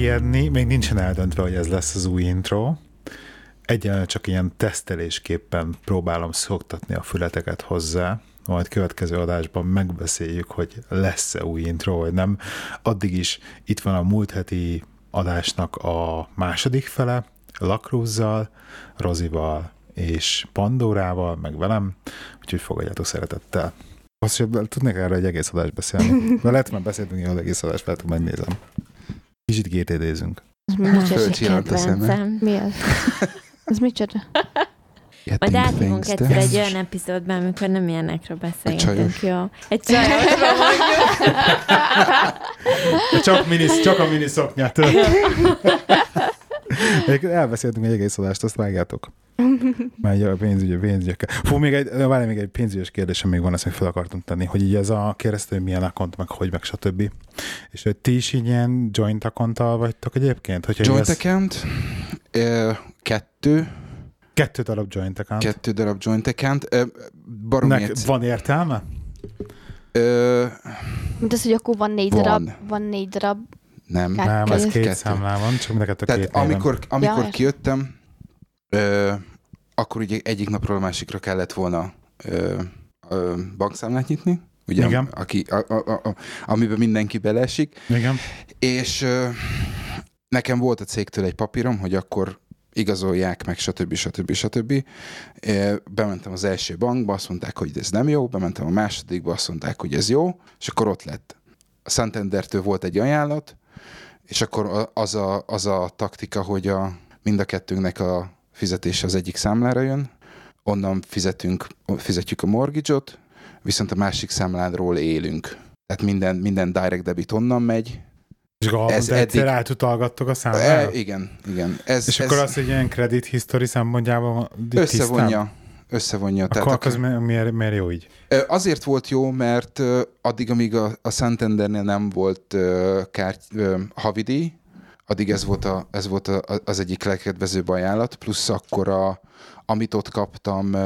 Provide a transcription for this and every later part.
megijedni, még nincsen eldöntve, hogy ez lesz az új intro. Egyenlően csak ilyen tesztelésképpen próbálom szoktatni a fületeket hozzá, majd következő adásban megbeszéljük, hogy lesz-e új intro, vagy nem. Addig is itt van a múlt heti adásnak a második fele, Lakruzzal, Rozival és Pandórával, meg velem, úgyhogy fogadjátok szeretettel. Azt sem tudnék erre egy egész adást beszélni. Mert lehet, már beszéltünk ilyen egész adást, lehet, hogy megnézem. Kicsit GTD-zünk. Fölcsillant a szemem. Mi az? Az micsoda? Getting Majd things egyszer egy olyan epizódban, amikor nem ilyenekről beszélgetünk, jó? Egy csajosról mondjuk. Csak, mini, csak a mini szoknyát. Egyébként Elbeszéltünk egy egész adást, azt vágjátok. Már a pénzügyi, pénzügyekkel. Fú, még egy, várj, még egy pénzügyes kérdésem még van, ezt még fel akartam tenni, hogy így ez a hogy milyen account, meg hogy, meg stb. És hogy ti is így ilyen joint accounttal vagytok egyébként? Hogyha Joint ez account, ö, kettő, kettő darab joint account. kettő darab joint account. Ö, Baromi Nek egyszer- van értelme? Ö, Mint az, hogy akkor van négy Van. darab, van négy darab. Nem. Kár- Nem, ez két Kettő. számlán van, csak mind a kettő Tehát két néven. amikor, amikor Ja, kijöttem, ö, akkor ugye egyik napról a másikra kellett volna ö, ö, bankszámlát nyitni, ugye, Igen. aki, a, a, a, a, amiben mindenki beleesik, Igen. és ö, nekem volt a cégtől egy papírom, hogy akkor igazolják meg, stb. stb. stb. Bementem az első bankba, azt mondták, hogy ez nem jó, bementem a másodikba, azt mondták, hogy ez jó, és akkor ott lett. A Santandertől volt egy ajánlat, és akkor az a, az a taktika, hogy a, mind a kettőnknek a fizetése az egyik számlára jön, onnan fizetünk, fizetjük a mortgage-ot, viszont a másik számládról élünk. Tehát minden, minden direct debit onnan megy. És akkor Ez ez egyszer eddig- átutalgattok a számlára? E, igen, igen. Ez, És ez akkor az egy ilyen credit history szempontjából tisztán? Összevonja. Akkor, Tehát az mi- miért, miért jó így? Azért volt jó, mert addig, amíg a, a Santandernél nem volt ö, kárt, ö, havidíj, addig ez volt, a, ez volt a, az egyik legkedvezőbb ajánlat, plusz akkor a, amit ott kaptam,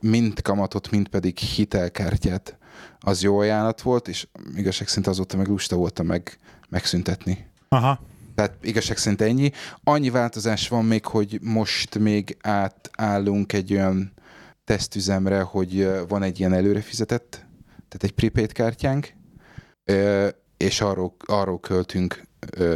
mind kamatot, mind pedig hitelkártyát, az jó ajánlat volt, és igazság szerint azóta meg lusta voltam meg, megszüntetni. Aha. Tehát igazság szerint ennyi. Annyi változás van még, hogy most még átállunk egy olyan tesztüzemre, hogy van egy ilyen előre fizetett, tehát egy prepaid kártyánk, és arról, arról költünk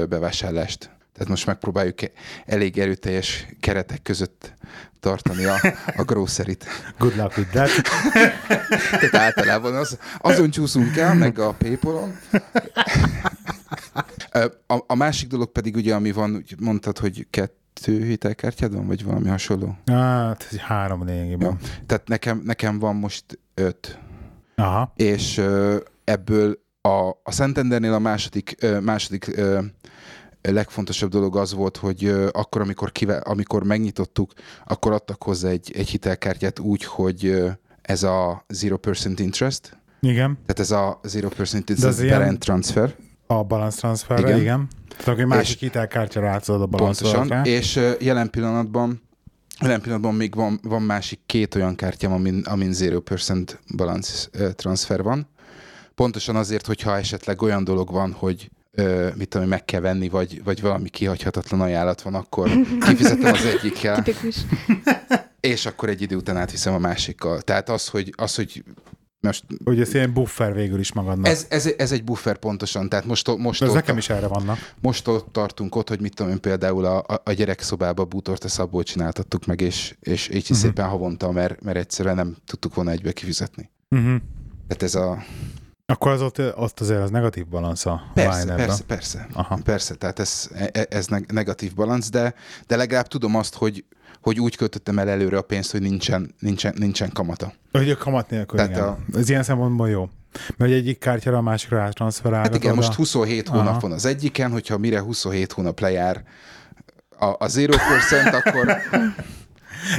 bevásárlást. Tehát most megpróbáljuk elég erőteljes keretek között tartani a, a groceryt. Good luck with that. Tehát általában az, azon csúszunk el, meg a Paypal-on. A, a másik dolog pedig ugye, ami van, mondtad, hogy kettő hitelkártyád van, vagy valami hasonló. Hát, ez három lényegében. Tehát nekem, nekem van most öt, Aha. és ö, ebből a, a Santandernél a második, ö, második ö, legfontosabb dolog az volt, hogy ö, akkor, amikor, kive, amikor megnyitottuk, akkor adtak hozzá egy, egy hitelkártyát úgy, hogy ö, ez a 0% interest, Igen. tehát ez a 0% De interest ilyen- parent transfer, A balance transferre, Igen. igen. Tehát akkor egy másik hitelkártyára átszolod a pontosan, balanszolatra. és jelen pillanatban Jelen pillanatban még van, van másik két olyan kártyám, amin, amin 0% balance transfer van. Pontosan azért, hogyha esetleg olyan dolog van, hogy ö, mit tudom, meg kell venni, vagy, vagy valami kihagyhatatlan ajánlat van, akkor kifizetem az egyikkel, Tipikus. és akkor egy idő után átviszem a másikkal. Tehát az, hogy, az, hogy most Ugye ez ilyen buffer végül is magadnak. ez, ez, ez egy buffer pontosan, tehát most, most, ez ott- nekem is erre vannak. most ott tartunk ott, hogy mit tudom én, például a, a- gyerekszobába bútort a szabból csináltattuk meg, és, és így Mhm. szépen havonta, mert, mert egyszerűen nem tudtuk volna egybe kifizetni. Uh-huh. Tehát ez a... Akkor az ott, ott azért az negatív balansz a Persze, Linerben. persze, persze. Aha. Persze, tehát ez, e- ez neg- negatív balansz, de, de legalább tudom azt, hogy, hogy úgy költöttem el előre a pénzt, hogy nincsen, nincsen, nincsen kamata. Hogy a kamat nélkül, Tehát igen. a- Ez ilyen szempontból jó. Mert hogy egyik kártyára a másikra átranszferálgatod. Hát igen, most a... 27 Aha. hónap van az egyiken, hogyha mire 27 hónap lejár a, a 0%, akkor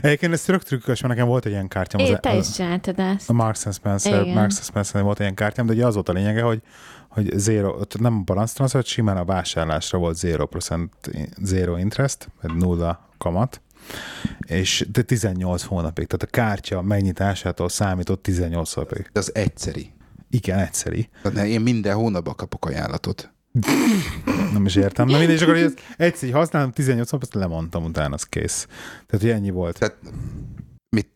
Egyébként ez tök trükkös, mert nekem volt egy ilyen kártyám. É, az- te is csináltad ezt. A Marks Spencer, Igen. Marks Spencer volt ilyen kártyám, de ugye az volt a lényege, hogy, hogy zero, nem a balance transfer, simán a vásárlásra volt 0% zero interest, vagy nulla kamat, és de 18 hónapig, tehát a kártya megnyitásától számított 18 hónapig. az egyszeri. Igen, egyszeri. Tehát én minden hónapban kapok ajánlatot. Nem is értem. Na mindegy, és akkor ezt egyszer használom, 18 nap, azt lemondtam utána, az kész. Tehát, hogy ennyi volt. Tehát mit,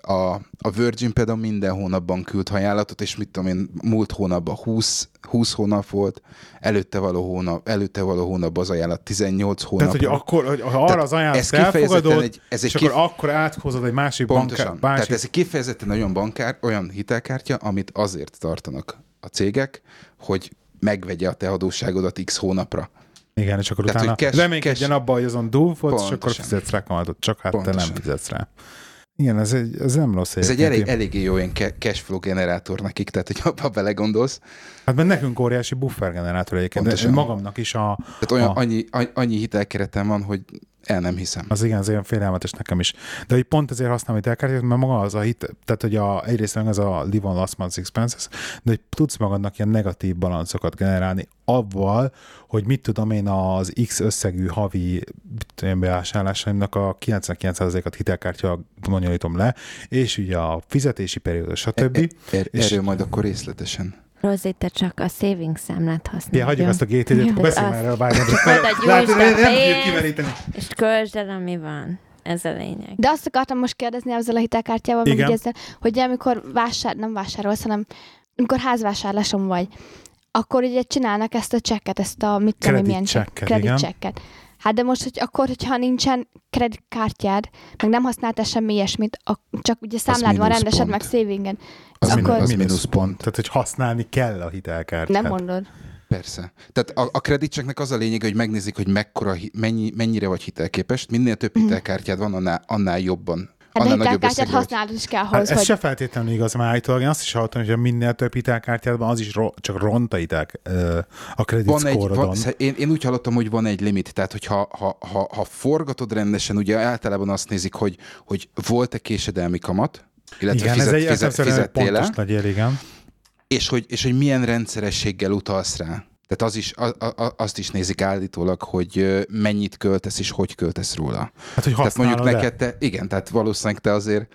a, a Virgin például minden hónapban küld ajánlatot, és mit tudom én, múlt hónapban 20, 20 hónap volt, előtte való hónap, előtte való hónapban az ajánlat 18 hónap. Tehát, hogy akkor, hogy ha arra az ajánlatot elfogadod, egy, ez egy és kif... akkor akkor áthozod egy másik Pontosan. bankár. Másik... Tehát ez egy kifejezetten olyan bankár, olyan hitelkártya, amit azért tartanak a cégek, hogy megvegye a te adósságodat x hónapra. Igen, és akkor Tehát, utána cash, reménykedjen cash... abba, hogy azon dúl volt, és akkor fizetsz rá kamatot, csak hát Pontosan. te nem fizetsz rá. Igen, ez, egy, ez nem rossz. Ez egy elég, eléggé jó ilyen cashflow generátor nekik, tehát hogy ha belegondolsz. Hát mert nekünk óriási buffer generátor egyébként, Pontosan. de magamnak is a... Tehát olyan a... annyi, annyi hitelkeretem van, hogy el nem hiszem. Az igen, az ilyen félelmetes nekem is. De hogy pont ezért használom hitelkártyát, mert maga az a hit, tehát hogy a, egyrészt az a live on last month's expenses, de hogy tudsz magadnak ilyen negatív balanszokat generálni avval, hogy mit tudom én az X összegű havi bevásárlásaimnak a 99%-at hitelkártya bonyolítom le, és ugye a fizetési periódus, stb. Er, er, erről és... majd akkor részletesen. Rozi, te csak a saving számlát használod. Ja, hagyjuk azt a GT-t, beszéljünk erről bármilyen. Látod, nem tudjuk kiveríteni. És költsd el, ami van. Ez a lényeg. De azt akartam most kérdezni ezzel a hitelkártyával, Igen. Ezzel, hogy amikor vásár, nem vásárolsz, hanem amikor házvásárlásom vagy, akkor ugye csinálnak ezt a csekket, ezt a mit tudom, milyen csekket. Hát de most, hogy akkor, hogyha nincsen kreditkártyád, meg nem használtál semmi ilyesmit, csak ugye számlád van rendesed, meg savingen. Az, akkor... az mínusz pont. Tehát, hogy használni kell a hitelkártyát. Nem mondod. Persze. Tehát a, a kreditcseknek az a lényeg, hogy megnézik, hogy mekkora, mennyi, mennyire vagy hitelképes. Minél több mhm. hitelkártyád van, annál, annál jobban Hát de hitelkártyát használod is kell ahhoz, hát ez se feltétlenül igaz, mert állítólag én azt is hallottam, hogy minél több hitelkártyád van, az is ro- csak ront a hitel a kredit én, én úgy hallottam, hogy van egy limit, tehát hogyha ha, ha, ha forgatod rendesen, ugye általában azt nézik, hogy, hogy volt-e késedelmi kamat, illetve igen, fizet, ez egy, fizet, fizettél pontos nagy igen. És hogy, és hogy milyen rendszerességgel utalsz rá. Tehát az is, a, a, azt is nézik állítólag, hogy mennyit költesz és hogy költesz róla. Hát, hogy tehát mondjuk neked te, igen, tehát valószínűleg te azért,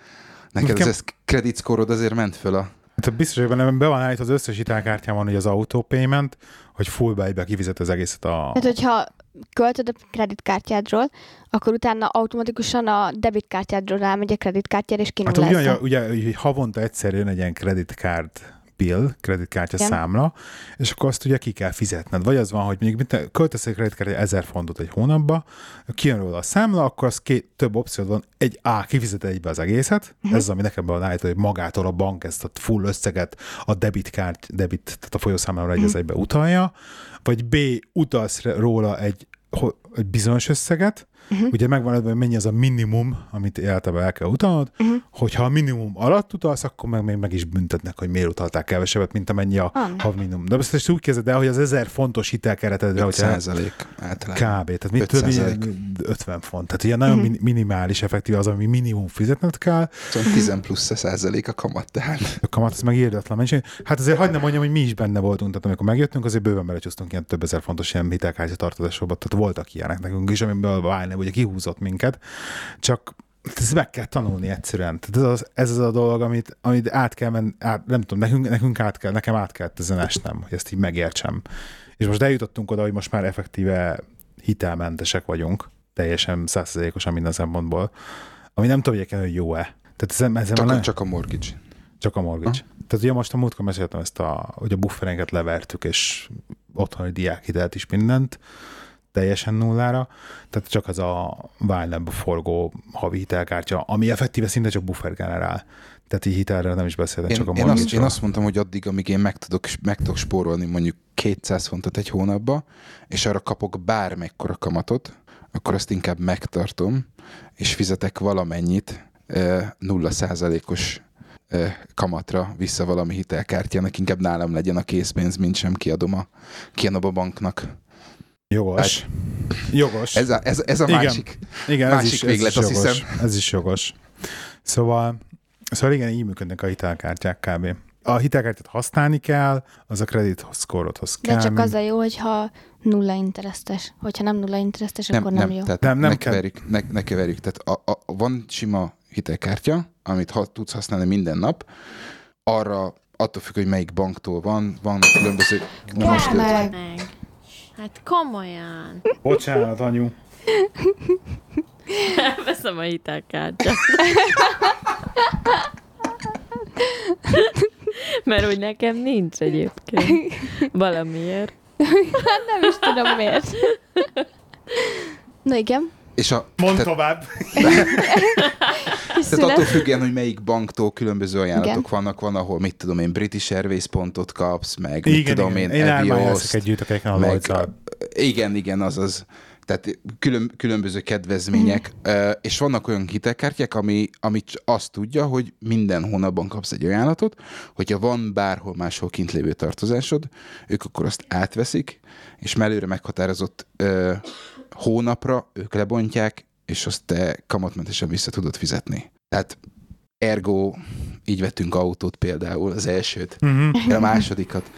neked Nekem... ez credit score azért ment föl a... Hát biztos, hogy benne be van állítva az összes hitelkártyán hogy az auto payment, hogy full be kifizet az egészet a... Tehát, hogyha költöd a kreditkártyádról, akkor utána automatikusan a debitkártyádról rámegy a kreditkártyára, és kinull hát, ugye, ugye, ugye, havonta egyszer jön egy ilyen kreditkárd bill, kreditkártya Igen. számla, és akkor azt ugye ki kell fizetned. Vagy az van, hogy mondjuk mit költesz egy kreditkártya 1000 fontot egy hónapba, kijön róla a számla, akkor az két, több opció van. Egy A, kifizet egybe az egészet, uh-huh. ez az, ami nekem be hogy magától a bank ezt a full összeget a debitkárty, debit, tehát a folyószámlára egy uh-huh. egybe utalja, vagy B, utalsz róla egy, egy bizonyos összeget, uh-huh. ugye megvan, hogy mennyi az a minimum, amit általában el kell utalnod, uh-huh. hogyha a minimum alatt utalsz, akkor meg még meg is büntetnek, hogy miért utaltál kevesebbet, mint amennyi a uh-huh. ha minimum. De ezt, úgy kezded el, hogy az ezer fontos hitelkeretedre, hogy százalék általában. Kb. Tehát mit több, 50 font. Tehát ilyen nagyon uh-huh. minimális effektív az, ami minimum fizetned kell. Szóval 10 plusz a százalék a kamat, tehát. A kamat, ez meg írdatlan mennyiség. Hát azért hagyd nem mondjam, hogy mi is benne voltunk, tehát amikor megjöttünk, azért bőven belecsúsztunk ilyen több ezer fontos ilyen hitelkártya tartozásokba, tehát voltak ilyenek nekünk is, amiből válni ugye kihúzott minket, csak ez meg kell tanulni egyszerűen. Tehát ez az, ez az a dolog, amit, amit át kell menni, át, nem tudom, nekünk, nekünk át kell, nekem át kell ezen estem, hogy ezt így megértsem. És most eljutottunk oda, hogy most már effektíve hitelmentesek vagyunk, teljesen százszerzékosan minden szempontból, ami nem tudom, hogy jó-e. Tehát ez, ez csak, a, csak a mortgage. Csak a mortgage. Ha? Tehát ugye most a múltkor meséltem ezt, a, hogy a bufferenket levertük, és otthoni diákhitelt is mindent, teljesen nullára, tehát csak az a Wildland forgó havi hitelkártya, ami effektíve szinte csak buffer generál. Tehát így hitelre nem is beszélek, csak a én azt, én azt mondtam, hogy addig, amíg én meg tudok, meg tudok spórolni mondjuk 200 fontot egy hónapba, és arra kapok bármekkora kamatot, akkor azt inkább megtartom, és fizetek valamennyit, nulla százalékos kamatra vissza valami hitelkártyának, inkább nálam legyen a készpénz, mint sem kiadom a, kiadom a banknak. Jogos. Hát, jogos. Ez a, ez, ez a igen. másik, igen, másik ez is, véglet, ez is azt jogos. hiszem. Ez is jogos. Szóval, szóval igen, így működnek a hitelkártyák kb. A hitelkártyát használni kell, az a credit score-odhoz kell. De csak az a jó, hogyha nulla interesztes. Hogyha nem nulla interesztes, nem, akkor nem, nem jó. Tehát nem, nem ne, keverjük, ne, ne keverjük. Tehát a, a, van sima hitelkártya, amit ha, tudsz használni minden nap, arra attól függ, hogy melyik banktól van, van különböző... most, Hát komolyan. Bocsánat, anyu. Elveszem a hitelkártyát. Mert úgy nekem nincs egyébként. Valamiért. Hát nem is tudom miért. Na igen. És a, Mondd tehát, tovább. tehát attól függően, hogy melyik banktól különböző ajánlatok igen. vannak, van, ahol mit tudom én, British Airways pontot kapsz, meg igen, mit tudom igen. én, én Avios, együtt, a meg, Igen, igen, azaz tehát külön, különböző kedvezmények, mm. és vannak olyan hitelkártyák, ami, ami azt tudja, hogy minden hónapban kapsz egy ajánlatot, hogyha van bárhol máshol kint lévő tartozásod, ők akkor azt átveszik, és mellőre meghatározott ö, hónapra ők lebontják, és azt te kamatmentesen vissza tudod fizetni. Tehát ergo így vettünk autót például, az elsőt, mm-hmm. a másodikat,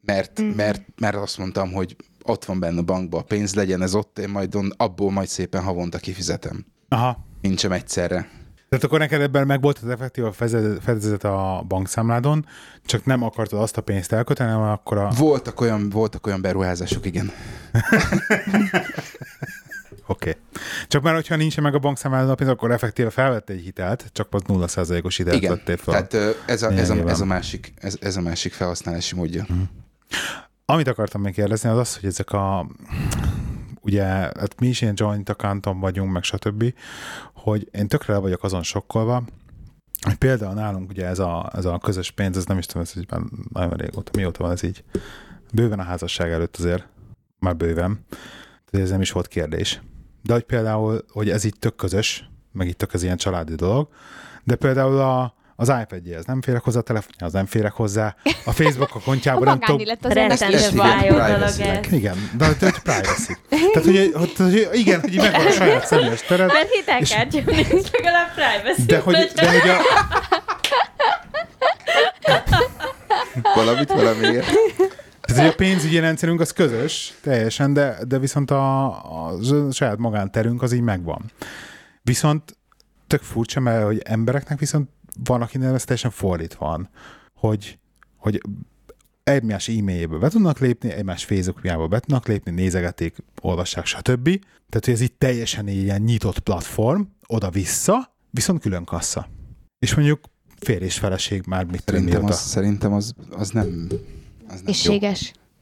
mert, mm. mert, mert azt mondtam, hogy ott van benne a bankban a pénz, legyen ez ott, én majd on, abból majd szépen havonta kifizetem. Aha. Nincsem egyszerre. Tehát akkor neked ebben meg volt az effektív a fedezet a bankszámládon, csak nem akartad azt a pénzt elköteni, hanem akkor a... Voltak olyan, voltak olyan beruházások, igen. Oké. Okay. Csak már, hogyha nincs meg a bankszámládon a pénz, akkor effektíve felvette egy hitelt, csak az 0%-os hitelt Igen, vettél fel. tehát ez a, ez, a, ez, a másik, ez, ez a másik felhasználási módja. Hmm. Amit akartam még kérdezni, az az, hogy ezek a ugye, hát mi is ilyen joint accounton vagyunk, meg stb., hogy én tökre vagyok azon sokkolva, hogy például nálunk ugye ez a, ez a közös pénz, ez nem is tudom, hogy nagyon régóta, mióta van ez így. Bőven a házasság előtt azért, már bőven, tehát ez nem is volt kérdés. De hogy például, hogy ez így tök közös, meg itt tök ez ilyen családi dolog, de például a, az ipad nem férek hozzá, a telefonjához nem férek hozzá, a Facebook a kontjában nem tudom. lett az ennek Igen, de hogy privacy. Tehát, hogy, hogy, igen, hogy megvan a saját személyes tered. Mert hitelkártya és... nincs legalább privacy. De hogy, de hogy a... Valamit valamiért. Tehát, hogy a pénzügyi rendszerünk az közös, teljesen, de, de viszont a, a saját magánterünk az így megvan. Viszont tök furcsa, mert hogy embereknek viszont van, akinek ez teljesen fordítva van, hogy, hogy egymás e-mailjébe be tudnak lépni, egymás Facebookjába be tudnak lépni, nézegetik, olvassák, stb. Tehát, hogy ez itt teljesen ilyen nyitott platform, oda-vissza, viszont külön kassa. És mondjuk férj és feleség már mit szerintem az, szerintem az, az nem, az nem Jó.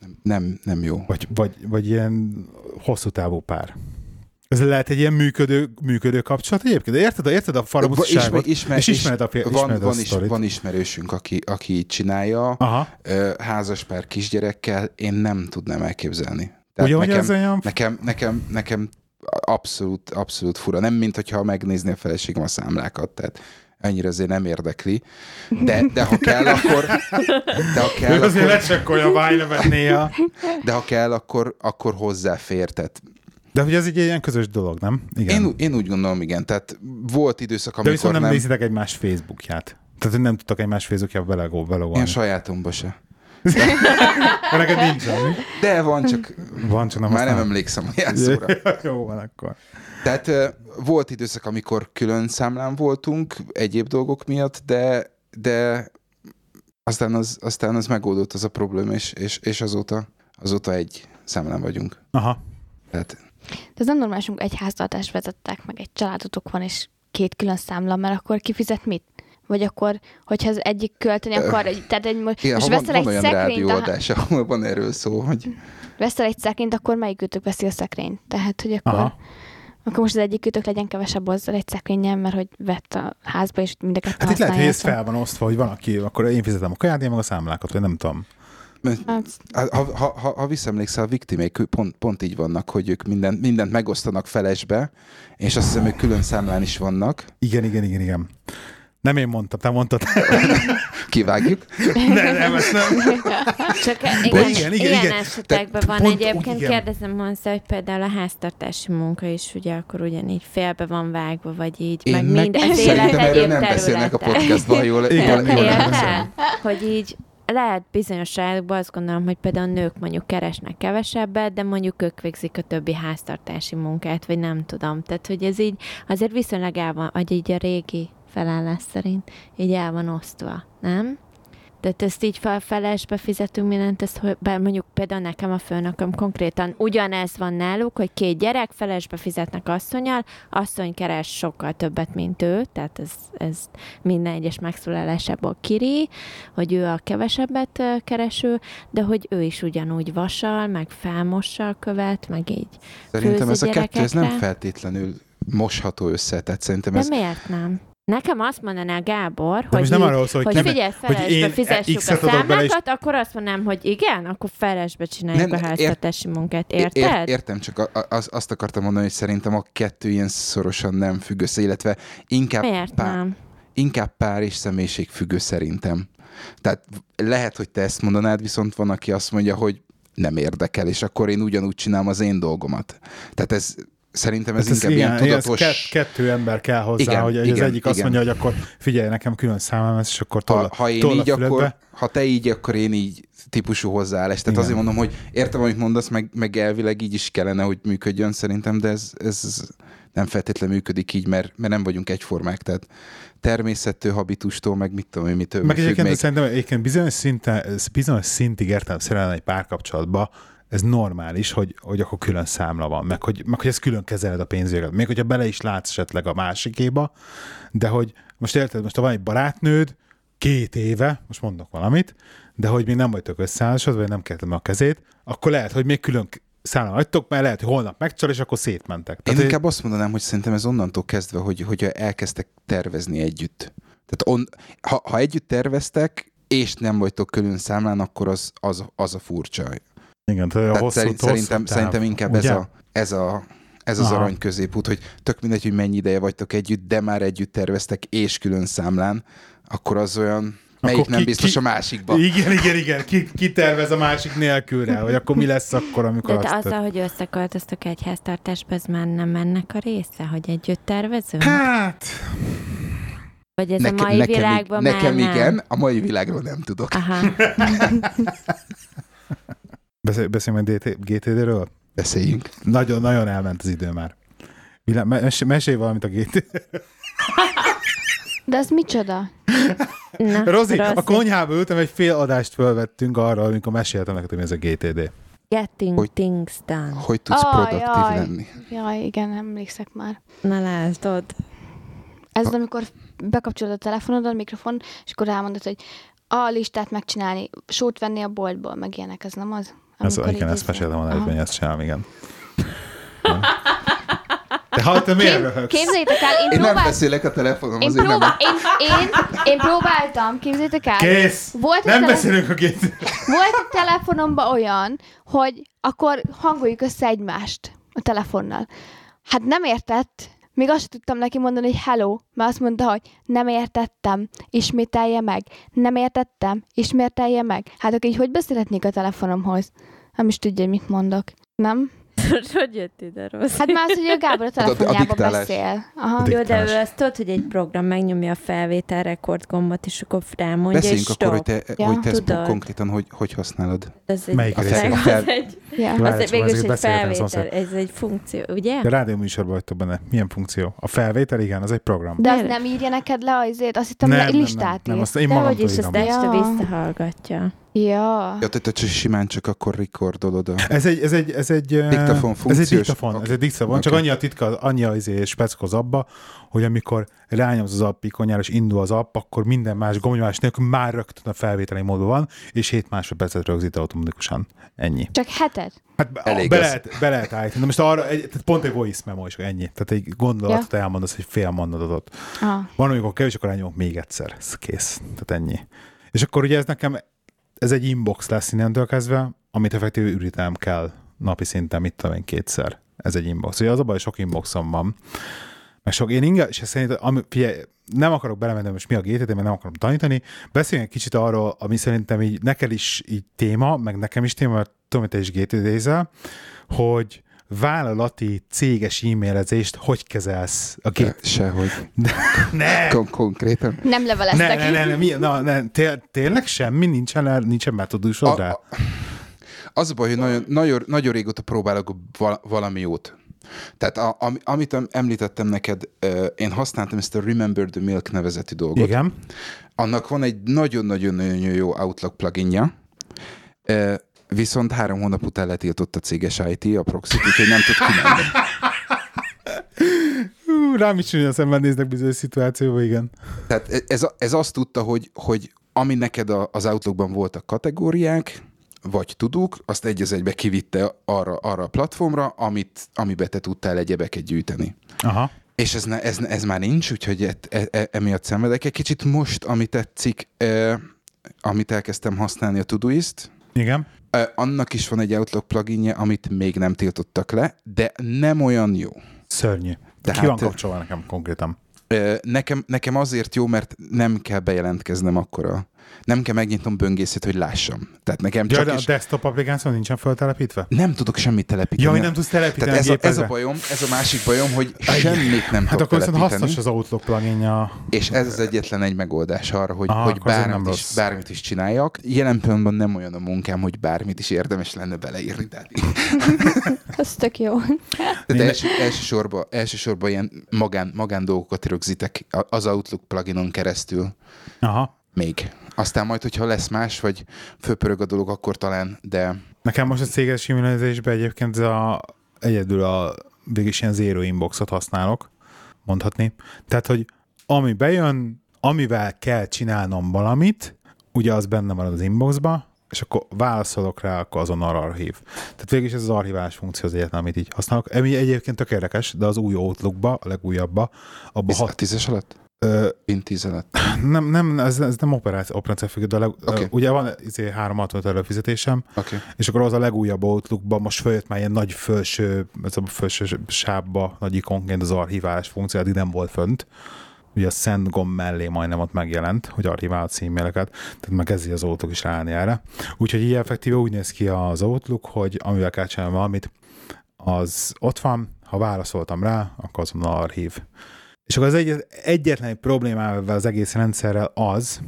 Nem, nem, nem jó. Vagy, vagy, vagy ilyen hosszú távú pár. Ez lehet egy ilyen működő, működő kapcsolat egyébként. De érted, érted a farabusságot, ismer, és ismered a, ismered van, a van, is, van ismerősünk, aki, aki így csinálja, Aha. házaspár kisgyerekkel, én nem tudnám elképzelni. Tehát Ugye, nekem, olyan... nekem, nekem, nekem abszolút, abszolút fura. Nem, mint hogyha megnézni a feleségem a számlákat, tehát ennyire azért nem érdekli. De, de ha kell, akkor... De ha kell, azért akkor, lecsekkolja a néha. De ha kell, akkor, akkor hozzáfér. Tehát de hogy ez egy ilyen közös dolog, nem? Igen. Én, én úgy gondolom, igen. Tehát volt időszak, amikor De viszont nem, nem... nézitek egymás Facebookját. Tehát, hogy nem tudtak egymás Facebookjába belegó, belogolni. Én sajátomba se. De, neked nincs ami. De van, csak, van, csak nem már nem emlékszem a jelszóra. Jó van akkor. Tehát volt időszak, amikor külön számlán voltunk egyéb dolgok miatt, de, de aztán az, aztán az megoldott az a probléma, és, és, és azóta, azóta egy számlán vagyunk. Aha. Tehát de ez nem normális, amikor egy háztartást vezettek, meg egy családotok van, és két külön számla, mert akkor kifizet mit? Vagy akkor, hogyha az egyik költeni akar, egy, tehát egy, Igen, most veszel van, egy van olyan szekrényt, rádióadás, a... ahol van erről szó, hogy... Veszel egy szekrényt, akkor melyik ütök veszi a szekrényt? Tehát, hogy akkor... Aha. Akkor most az egyik ütök legyen kevesebb azzal egy szekrényen, mert hogy vett a házba, és mindeket Hát itt lehet, hogy ez fel van osztva, hogy van, aki, akkor én fizetem a kaját, én meg a számlákat, vagy nem tudom. Hát. Ha, ha, ha, ha visszaemlékszel, a viktimék pont, pont így vannak, hogy ők minden, mindent megosztanak felesbe, és azt hiszem, hogy külön számlán is vannak. Igen, igen, igen, igen. Nem én mondtam, te mondtad. Kivágjuk. Nem, nem, ezt nem. Csak igen, igen, igen, ilyen igen. esetekben van pont, egyébként, igen. kérdezem Hansza, hogy például a háztartási munka is ugye akkor ugyanígy félbe van vágva, vagy így, Én meg mind az élet egyéb nem beszélnek a podcastban, jól, jól, jól, jól hogy így lehet bizonyos családokban azt gondolom, hogy például a nők mondjuk keresnek kevesebbet, de mondjuk ők végzik a többi háztartási munkát, vagy nem tudom. Tehát, hogy ez így azért viszonylag el van, vagy így a régi felállás szerint így el van osztva, nem? Tehát ezt így felesbe fizetünk mindent, ezt, hogy bár mondjuk például nekem a főnököm konkrétan ugyanez van náluk, hogy két gyerek felesbe fizetnek asszonyal, asszony keres sokkal többet, mint ő, tehát ez, ez minden egyes megszólalásából kiri, hogy ő a kevesebbet kereső, de hogy ő is ugyanúgy vasal, meg felmossal követ, meg így Szerintem ez a kettő, ez nem feltétlenül mosható össze, tehát szerintem De ez... miért nem? Nekem azt mondaná Gábor, De hogy, nem arról szól, hogy, hogy figyelj, felesbe fizessük a számlákat, is... akkor azt mondanám, hogy igen, akkor felesbe csináljuk nem, a háztartási ér... munkát. Érted? Ér, értem, csak az, azt akartam mondani, hogy szerintem a kettő ilyen szorosan nem függ össze, illetve inkább, Miért pár, nem? inkább pár és személyiség függő szerintem. Tehát lehet, hogy te ezt mondanád, viszont van, aki azt mondja, hogy nem érdekel, és akkor én ugyanúgy csinálom az én dolgomat. Tehát ez Szerintem ez, ez inkább ilyen, ilyen tudatos... Ez kettő ember kell hozzá, igen, hogy igen, az egyik igen. azt mondja, hogy akkor figyelj, nekem külön számom ez, és akkor toll, ha, ha én így, akkor, ha te így, akkor én így típusú hozzáállás. Tehát igen. azért mondom, hogy értem, amit mondasz, meg, meg elvileg így is kellene, hogy működjön szerintem, de ez, ez nem feltétlenül működik így, mert, mert nem vagyunk egyformák. Tehát természettől, habitustól, meg mit tudom én, mitől. Meg egyébként még... szerintem egyébként bizonyos, szinte, bizonyos szintig értem szerelem egy párkapcsolatba, ez normális, hogy, hogy akkor külön számla van, meg hogy, meg hogy ezt külön kezeled a pénzügyeket. Még hogyha bele is látsz esetleg a másikéba, de hogy most érted, most ha van egy barátnőd, két éve, most mondok valamit, de hogy még nem vagytok összeházasodva, vagy nem kértem a kezét, akkor lehet, hogy még külön számla vagytok, mert lehet, hogy holnap megcsal, és akkor szétmentek. Tehát, Én inkább azt mondanám, hogy szerintem ez onnantól kezdve, hogy, hogy elkezdtek tervezni együtt. Tehát on, ha, ha együtt terveztek, és nem vagytok külön számlán, akkor az, az, az a furcsa. Igen, tehát, hosszú, szerint, szerintem, táv, szerintem inkább ez a, ez a, ez az Aha. arany középút, hogy tök mindegy, hogy mennyi ideje vagytok együtt, de már együtt terveztek, és külön számlán, akkor az olyan, melyik akkor nem ki, biztos ki, a másikban. Igen, igen, igen. Ki, ki tervez a másik nélkülre, hogy akkor mi lesz akkor, amikor De, de azzal, hogy összeköltöztök egy háztartásba, ez már nem ennek a része, hogy együtt tervezünk? Hát... Vagy ez Neke, a mai nekem, világban nekem már igen, nem? a mai világról nem tudok. Aha. Beszél, beszéljünk majd GTD-ről? Beszéljünk. Nagyon, nagyon elment az idő már. Mes- mesélj valamit a GTD. De az micsoda? Na, Rozi, Rozi, a konyhába ültem, egy fél adást fölvettünk arra, amikor meséltem neked, hogy ez a GTD. Getting hogy, things done. Hogy tudsz oh, produktív jaj. lenni. Jaj, igen, emlékszek már. Na látod. Ez az, amikor bekapcsolod a telefonod, a mikrofon, és akkor elmondod, hogy a listát megcsinálni, sót venni a boltból, meg ilyenek, ez nem az? Ez, igen, ezt meséltem a hogy ezt csinálom, igen. De ha te miért röhögsz? Képzeljétek el, én, én nem beszélek a telefonom, én, próbál... nem... én, én, én, próbáltam, képzeljétek el. Kész! Volt nem tele... beszélünk a két... Volt a telefonomban olyan, hogy akkor hangoljuk össze egymást a telefonnal. Hát nem értett, még azt tudtam neki mondani, hogy hello, mert azt mondta, hogy nem értettem, ismételje meg. Nem értettem, ismételje meg. Hát akkor így hogy beszélhetnék a telefonomhoz? Nem is tudja, mit mondok. Nem? Hogy jött ide rossz? Hát már az, hogy a Gábor a telefonjába a, a beszél. Aha. Jó, de ő azt tudod, hogy egy program megnyomja a felvétel rekord gombot, és akkor rámondja, Beszéljünk és akkor, hogy te, ja. hogy te ezt konkrétan hogy, hogy használod. Ez egy, Melyik a fel, fel, egy, ja. az egy, felvétel, ez egy funkció, ugye? De rádió műsorban vagytok benne. Milyen funkció? A felvétel, igen, az egy program. De az nem írja neked le azért, azt hittem, nem, listát nem, nem, nem, azt én De hogy is, ezt este visszahallgatja. Ja. Ja, te, te simán csak akkor rekordolod a... Ez egy, ez egy, ez egy... Diktafon funkciós. Ez egy diktafon, okay. ez egy diktafon. Okay. Csak annyi a titka, annyi a izé speckoz abba, hogy amikor rányomsz az app ikonyára, és indul az app, akkor minden más gombnyomás nélkül már rögtön a felvételi módon van, és 7 másodpercet rögzít automatikusan. Ennyi. Csak hetet? Hát Elég be, lehet, be lehet állítani. De most arra, egy, tehát pont egy voice memo is ennyi. Tehát egy gondolatot ja. elmondasz, egy fél mondatot. Aha. Van, amikor kevés, akkor elnyomok még egyszer. Ez kész. Tehát ennyi. És akkor ugye ez nekem ez egy inbox lesz innentől kezdve, amit effektív ürítem kell napi szinten, mit tudom én, kétszer. Ez egy inbox. Ugye az a baj, sok inboxom van. Meg sok, én inkább, és szerintem, ami, figyelj, nem akarok belemenni, most mi a GTT, mert nem akarom tanítani. Beszéljünk egy kicsit arról, ami szerintem így neked is így téma, meg nekem is téma, mert tudom, hogy te is gtt hogy vállalati céges e-mailezést hogy kezelsz? A két... Sehogy. De, ne! Kon- konkrétan. Nem leveleztek. Ne, ne, ne, ne, na, ne té- tényleg semmi? Nincsen, nincsen metódusod rá? Az a baj, hogy nagyon, nagyon, nagyon régóta próbálok valami jót. Tehát a, am, amit említettem neked, én használtam ezt a Remember the Milk nevezetű dolgot. Igen. Annak van egy nagyon-nagyon-nagyon jó Outlook pluginja, viszont három hónap után letiltott a céges IT, a proxy úgyhogy nem tud kimenni. rám is olyan szemben néznek bizonyos szituációba, igen. Tehát ez, ez azt tudta, hogy, hogy ami neked az Outlookban voltak kategóriák, vagy tudók, azt egy az egybe kivitte arra, arra a platformra, amit, amiben te tudtál egyebeket gyűjteni. Aha. És ez, ne, ez, ez már nincs, úgyhogy e, e, e, emiatt szenvedek egy kicsit. Most, ami tetszik, e, amit elkezdtem használni a Todoist, Igen. Annak is van egy Outlook pluginje, amit még nem tiltottak le, de nem olyan jó. Szörnyű. Tehát, Ki van kapcsolva nekem konkrétan? Nekem, nekem azért jó, mert nem kell bejelentkeznem akkora nem kell megnyitnom böngészét, hogy lássam. Tehát nekem csak ja, is... a desktop applikáció nincsen feltelepítve? Nem tudok semmit telepíteni. Ja, nem tudsz telepíteni Tehát ez, a, ez a bajom, ez a másik bajom, hogy semmit nem hát tudok akkor viszont hasznos az Outlook pluginja. És ez az egyetlen egy megoldás arra, hogy, Aha, hogy bármit, is, bármit is csináljak. Jelen pillanatban nem olyan a munkám, hogy bármit is érdemes lenne beleírni. ez tök jó. De első, elsősorban, elsősorban ilyen magán, magán dolgokat rögzítek az Outlook pluginon keresztül. Aha. Még. Aztán majd, hogyha lesz más, vagy fölpörög a dolog, akkor talán, de... Nekem most a céges simulázésben egyébként a, egyedül a végig ilyen zero inboxot használok, mondhatni. Tehát, hogy ami bejön, amivel kell csinálnom valamit, ugye az benne van az inboxba, és akkor válaszolok rá, akkor azon archív. Tehát végig is ez az archiválás funkció az egyetlen, amit így használok. Ami egyébként tök érdekes, de az új Outlookba, a legújabbba, abban hat... tízes alatt? Intízelet. Nem, nem, ez, ez nem operáció, operáció függő, de leg, okay. ugye van izé 365 előfizetésem, okay. és akkor az a legújabb Outlookban most följött már ilyen nagy felső, ez a felső sábba, nagy ikonként az archiválás funkció, eddig nem volt fönt. Ugye a send gomb mellé majdnem ott megjelent, hogy archiválhatsz e-maileket, tehát meg ezért az Outlook is ráállni erre. Úgyhogy így effektíve úgy néz ki az Outlook, hogy amivel kell csinálni valamit, az ott van, ha válaszoltam rá, akkor azon archív. És akkor az egy, egyetlen problémával az egész rendszerrel az,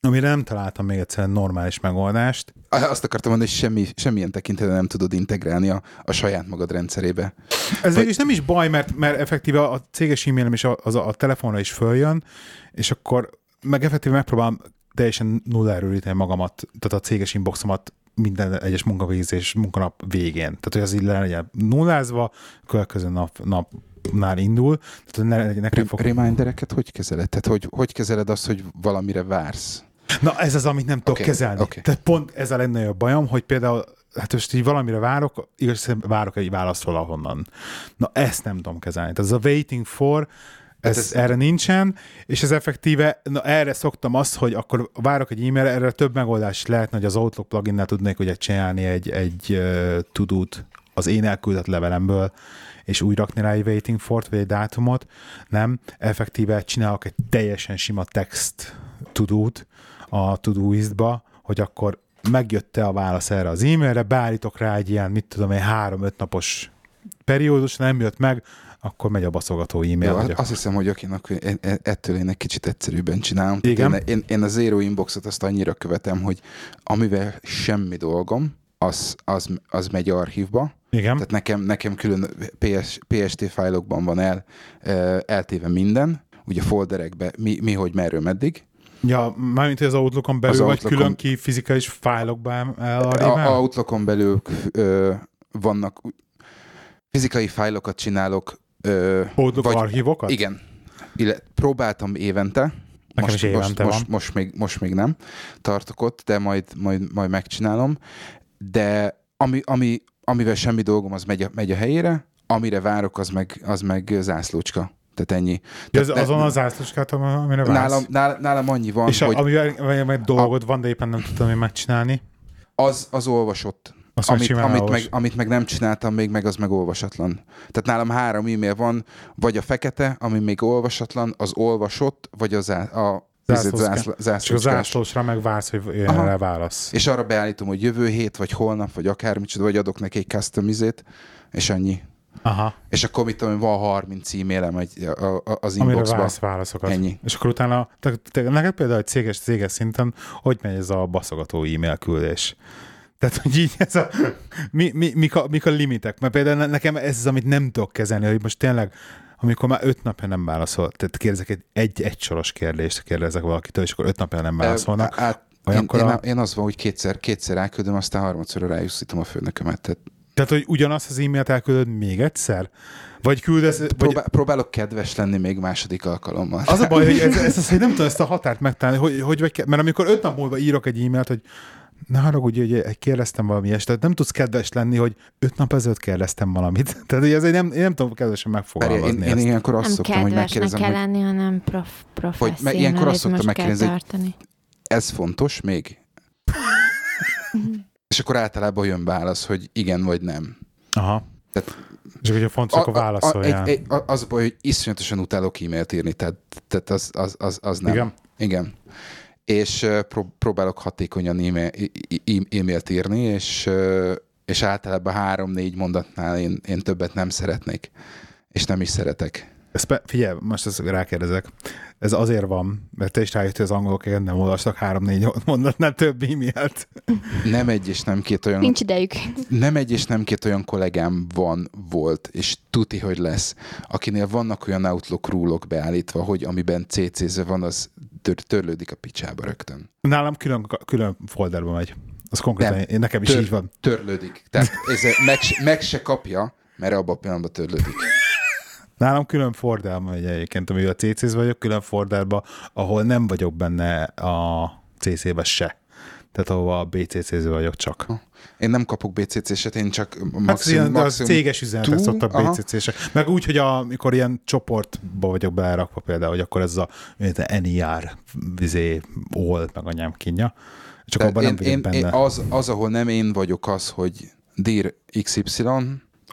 amire nem találtam még egyszerűen normális megoldást. Azt akartam mondani, hogy semmi, semmilyen tekintetben nem tudod integrálni a, a saját magad rendszerébe. Ez Vagy... is nem is baj, mert, mert effektíve a céges e-mailem is a, az a, a telefonra is följön, és akkor meg effektíve megpróbálom teljesen nulláról ítélni magamat, tehát a céges inboxomat minden egyes munkavégzés munkanap végén. Tehát, hogy az így legyen nullázva, következő nap, nap nál indul. Tehát ne, nekem fog... Remindereket hogy kezeled? Tehát hogy, hogy kezeled azt, hogy valamire vársz? Na ez az, amit nem tudok okay, kezelni. Okay. Tehát pont ez a legnagyobb bajom, hogy például hát most így valamire várok, igaz, várok egy választ valahonnan. Na ezt nem tudom kezelni. Tehát ez a waiting for, ez, ez erre nincsen, és ez effektíve, na erre szoktam azt, hogy akkor várok egy e-mail, erre több megoldás lehetne, hogy az Outlook pluginnel tudnék ugye csinálni egy, egy uh, tudót az én elküldött levelemből, és úgy rakni rá egy waiting for vagy egy dátumot, nem, effektíve csinálok egy teljesen sima text tudót a Todoist-ba, hogy akkor megjött-e a válasz erre az e-mailre, beállítok rá egy ilyen, mit tudom egy három-öt napos periódus, nem jött meg, akkor megy a baszogató e-mail. Jó, hát azt hiszem, hogy akinek ettől én egy kicsit egyszerűbben csinálom. Igen? Én, én, én a Zero Inboxot azt annyira követem, hogy amivel semmi dolgom, az, az, az megy archívba, igen. Tehát nekem, nekem külön PS, PST fájlokban van el, eltéve minden, ugye folderekbe, mi, mi hogy merről meddig. Ja, mármint az Outlookon belül, az vagy Outlookon, külön ki fizikális fájlokba el A Outlookon belül ö, vannak fizikai fájlokat csinálok. Ö, Outlook vagy, archívokat? Igen. Illet, próbáltam évente, Nekem most, is évente most, van. Most, most, még, most még nem tartok ott, de majd, majd, majd megcsinálom. De ami, ami, amivel semmi dolgom, az megy a, megy a helyére, amire várok, az meg, az meg zászlócska. Tehát ennyi. Tehát, ez azon az zászlóskát, amire vársz? Nálam, nálam, nálam annyi van, És hogy... amivel meg dolgod a, van, de éppen nem tudtam én megcsinálni? Az, az olvasott. Azt amit, amit, meg, amit meg nem csináltam még, meg az meg olvasatlan. Tehát nálam három e-mail van, vagy a fekete, ami még olvasatlan, az olvasott, vagy az a, zászlóskás. Csak a zászlósra meg vársz, hogy jöjjön rá válasz. És arra beállítom, hogy jövő hét, vagy holnap, vagy akármicsoda, vagy adok neki egy custom izét, és annyi. Aha. És akkor mit tudom, van 30 e-mailem egy, a, a, az inboxba. Amire vársz válaszokat. Ennyi. És akkor utána, te, te, neked például egy céges, céges szinten, hogy megy ez a baszogató e-mail küldés? Tehát, hogy így ez a, mi, mi, mik, a, mik a limitek? Mert például nekem ez az, amit nem tudok kezelni, hogy most tényleg amikor már öt napja nem válaszol, tehát kérdezek egy, egy, egy soros kérdést, kérdezek valakitől, és akkor öt napja nem válaszolnak. Hát, én, én, a... én, az van, hogy kétszer, kétszer elküldöm, aztán harmadszor rájusszítom a főnökömet. Tehát... tehát, hogy ugyanazt az e-mailt elküldöd még egyszer? Vagy küldesz... Próbál, vagy... Próbálok kedves lenni még második alkalommal. Az a baj, hogy ez, ez, ez, nem tudom ezt a határt megtalálni, hogy, hogy mert amikor öt nap múlva írok egy e-mailt, hogy ne haragudj, hogy kérdeztem valami ilyet, tehát nem tudsz kedves lenni, hogy öt nap ezelőtt kérdeztem valamit. Tehát hogy ezért nem, én nem tudom kedvesen megfogalmazni Én, én, ilyenkor azt nem szoktam, hogy megkérdezem, kell lenni, hanem prof, hogy me, ilyenkor azt szoktam megkérdezni, hogy ez fontos még? És akkor általában jön válasz, hogy igen vagy nem. Aha. Tehát, és hogyha fontos, a, akkor válaszoljál. A, a, az a baj, hogy iszonyatosan utálok e-mailt írni, tehát, tehát az, az, az, az nem. Igen? Igen és próbálok hatékonyan e-mailt írni, és, és általában három-négy mondatnál én, én többet nem szeretnék, és nem is szeretek. Ezt figyelj, most ezt rákérdezek. Ez azért van, mert te is rájöttél az angolok, nem olvastak három-négy mondatnál több e-mailt. Nem egy és nem két olyan... Nincs idejük. Nem egy és nem két olyan kollégám van, volt, és tuti, hogy lesz, akinél vannak olyan Outlook rúlok beállítva, hogy amiben CC-ze van, az tör, törlődik a picsába rögtön. Nálam külön, külön folderba megy. Az konkrétan, Nem, én, nekem is tör, így van. Törlődik. Tehát ez meg, meg se kapja, mert abban a pillanatban törlődik. Nálam külön fordálma megy egyébként, amivel a CC-z vagyok, külön fordálba, ahol nem vagyok benne a CC-be se. Tehát ahova a BCC-ző vagyok csak. Én nem kapok BCC-set, én csak maximum... Hát ilyen, maximum céges üzenetek szoktak BCC-sek. Meg úgy, hogy a, amikor ilyen csoportba vagyok belerakva például, hogy akkor ez a NER, vizé, all, meg anyám kínja. Csak abban én, nem én, benne. Én az, az, ahol nem én vagyok az, hogy dir XY,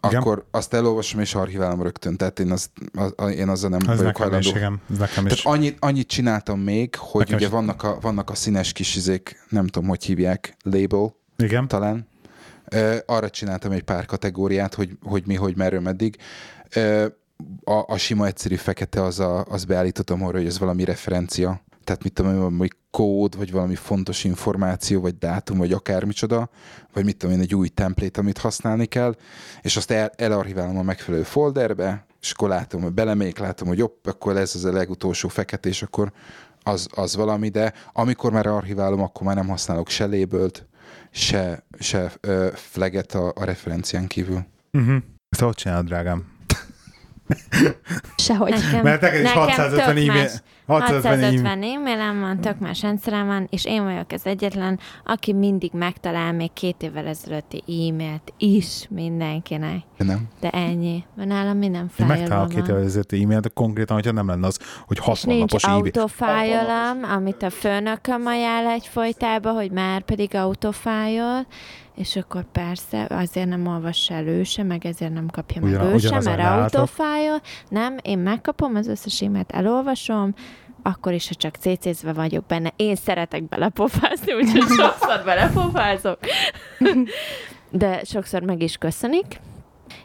igen. akkor azt elolvasom és archiválom rögtön, tehát én, az, az, én azzal nem Ez vagyok hajlandó. Is, igen. Ez nekem is. Tehát annyit, annyit csináltam még, hogy nekem ugye vannak a, vannak a színes kis izék, nem tudom, hogy hívják, label, igen. talán. Arra csináltam egy pár kategóriát, hogy, hogy mi, hogy merről, meddig. A, a sima egyszerű fekete az, a, az beállítottam arra, hogy ez valami referencia tehát mit tudom én, valami kód, vagy valami fontos információ, vagy dátum, vagy akármicsoda, vagy mit tudom én, egy új templét, amit használni kell, és azt el, elarchiválom a megfelelő folderbe, és akkor látom, hogy belemegyek, látom, hogy jobb, akkor ez az a legutolsó fekete, és akkor az, az valami, de amikor már archiválom, akkor már nem használok se labelt, se, se uh, flaget a, a referencián kívül. Uh-huh. Ezt hogy csinálod, drágám? Sehogy. Nekem, Mert neked is 650 e-mail. 650 e-mailem van, tök más rendszerem van, és én vagyok az egyetlen, aki mindig megtalál még két évvel ezelőtti e-mailt is mindenkinek. De nem. De ennyi. Mert nálam minden fájl van. Megtalál két évvel ezelőtti e-mailt, de konkrétan, hogyha nem lenne az, hogy 60 és napos nincs autofájolom, amit a főnököm ajánl egy folytába, hogy már pedig autofájol, és akkor persze azért nem olvas el ő sem, meg ezért nem kapja Ugyan, meg ő sem, mert autofájol. Nem, én megkapom az összes e-mailt, elolvasom, akkor is, ha csak cc vagyok benne. Én szeretek belepofázni, úgyhogy sokszor belepofázok. De sokszor meg is köszönik.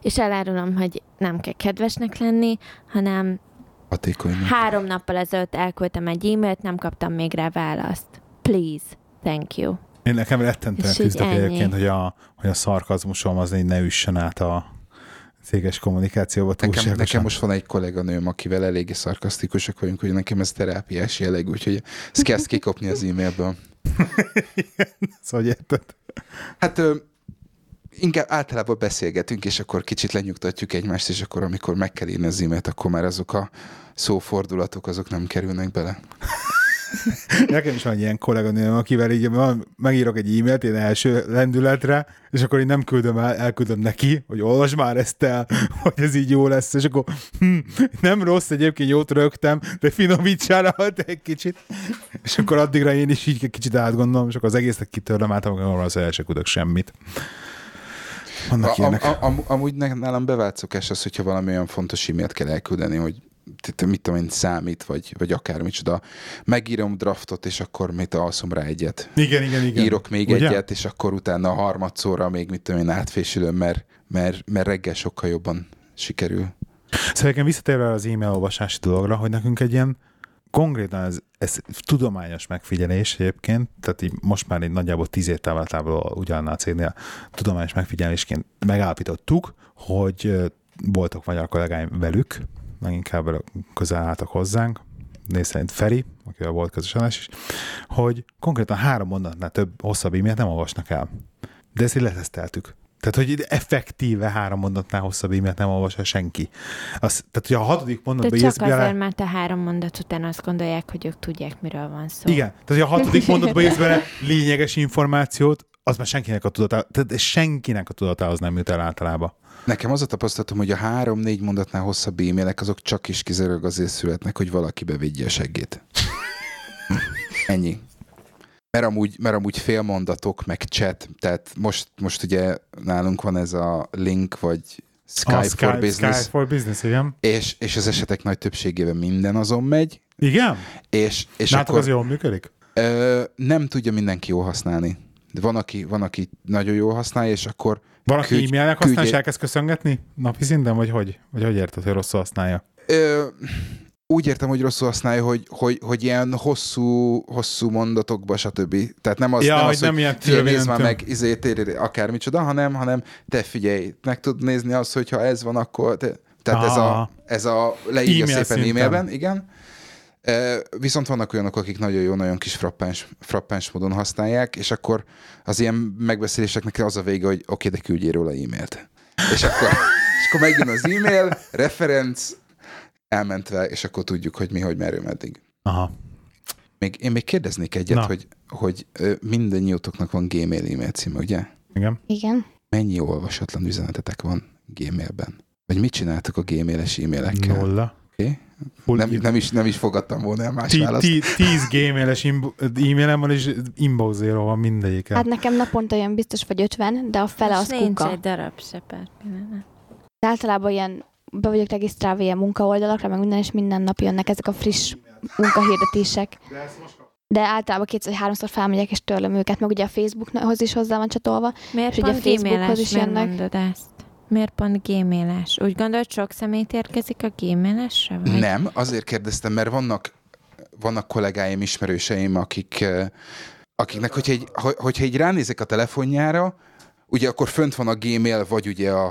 És elárulom, hogy nem kell kedvesnek lenni, hanem Hatékonynak. három nappal ezelőtt elküldtem egy e-mailt, nem kaptam még rá választ. Please, thank you. Én nekem rettentően küzdök egyébként, hogy a, hogy a szarkazmusom az így ne üssön át a céges kommunikációba nekem, nekem most van egy kolléganőm, akivel eléggé szarkasztikusak vagyunk, hogy nekem ez terápiás jelleg, úgyhogy ezt kezd kikopni az e-mailből. szóval érted? Hát ö, inkább általában beszélgetünk, és akkor kicsit lenyugtatjuk egymást, és akkor amikor meg kell írni az e-mailt, akkor már azok a szófordulatok, azok nem kerülnek bele. Nekem is van ilyen kolléganőm, akivel így megírok egy e-mailt én első lendületre, és akkor én nem küldöm el, elküldöm neki, hogy olvas már ezt el, hogy ez így jó lesz, és akkor hm, nem rossz, egyébként jót rögtem, de finomítsál egy kicsit. És akkor addigra én is így kicsit átgondolom, és akkor az egészet kitörlöm át, amikor az el küldök semmit. a, a, a, am, amúgy nálam bevált szokás az, hogyha valami olyan fontos e-mailt kell elküldeni, hogy mit tudom én, számít, vagy, vagy akármicsoda. Megírom draftot, és akkor mit alszom rá egyet. Igen, igen, igen. Írok még Ugye? egyet, és akkor utána a harmadszorra még mit tudom én átfésülöm, mert, mert, mert reggel sokkal jobban sikerül. Szóval visszatérve az e-mail olvasási dologra, hogy nekünk egy ilyen konkrétan ez, ez tudományos megfigyelés egyébként, tehát így most már egy nagyjából tíz év távlatából ugyannál a cégnél tudományos megfigyelésként megállapítottuk, hogy voltak magyar kollégáim velük, leginkább közel álltak hozzánk, néz szerint Feri, akivel volt közös is, hogy konkrétan három mondatnál több hosszabb e-mailt nem olvasnak el. De ezt így leteszteltük. Tehát, hogy effektíve három mondatnál hosszabb e-mailt nem olvas el senki. Az, tehát, hogy a hatodik mondatban De csak azért, bele... mert a három mondat után azt gondolják, hogy ők tudják, miről van szó. Igen. Tehát, hogy a hatodik mondatban írsz bele lényeges információt, az már senkinek a tudatához, tehát senkinek a tudatához nem jut el általában. Nekem az a tapasztalatom, hogy a három-négy mondatnál hosszabb e-mailek azok csak is kizárólag azért születnek, hogy valaki bevigye a seggét. Ennyi. Mert amúgy, mert amúgy félmondatok, meg chat, tehát most, most ugye nálunk van ez a link, vagy Skype, Skype for Business. Skype for Business, igen. És, és az esetek nagy többségében minden azon megy. Igen? És, és Nátok akkor, az jól működik? Ö, nem tudja mindenki jól használni. De van, aki, van, aki nagyon jól használja, és akkor van, aki e-mailnek használ, és elkezd köszöngetni napi szinten, vagy hogy? Vagy hogy érted, hogy rosszul használja? Ö, úgy értem, hogy rosszul használja, hogy, hogy, hogy ilyen hosszú, hosszú mondatokba, stb. Tehát nem az, ja, nem az hogy, nem hogy nézd már meg, izé, tér, akármicsoda, hanem, hanem te figyelj, meg tud nézni azt, hogy ha ez van, akkor... Te, tehát ez a, ez a leírja szépen szinten. e-mailben, igen. Viszont vannak olyanok, akik nagyon jó, nagyon kis frappáns, frappáns módon használják, és akkor az ilyen megbeszéléseknek az a vége, hogy oké, okay, de küldjél róla e-mailt. És akkor, és akkor megjön az e-mail, referenc, elmentve, és akkor tudjuk, hogy mi, hogy merő, meddig. Aha. Még, én még kérdeznék egyet, Na. hogy, hogy mindannyiótoknak van Gmail e-mail címe, ugye? Igen. Igen. Mennyi olvasatlan üzenetetek van Gmailben? Vagy mit csináltok a Gmail-es e-mailekkel? Nulla. Okay. Nem, nem, is, nem is fogadtam volna el más választ. Tíz gmail-es e-mailem van, és inbox zero van mindegyik. Hát nekem naponta olyan biztos vagy 50, de a fele az nincs kuka. egy darab se pár De általában ilyen be vagyok regisztrálva ilyen munkaoldalakra, meg minden, és minden nap jönnek ezek a friss munkahirdetések. De általában kétszer vagy háromszor felmegyek, és törlöm őket, meg ugye a Facebookhoz is hozzá van csatolva. Miért és ugye a Facebookhoz is jönnek. ezt? Miért pont gmail-es? Úgy gondolod, sok szemét érkezik a gmail-esre? Vagy? Nem, azért kérdeztem, mert vannak, vannak kollégáim, ismerőseim, akik, eh, akiknek, hogyha egy, hogyha egy ránézek a telefonjára, ugye akkor fönt van a Gmail, vagy ugye a,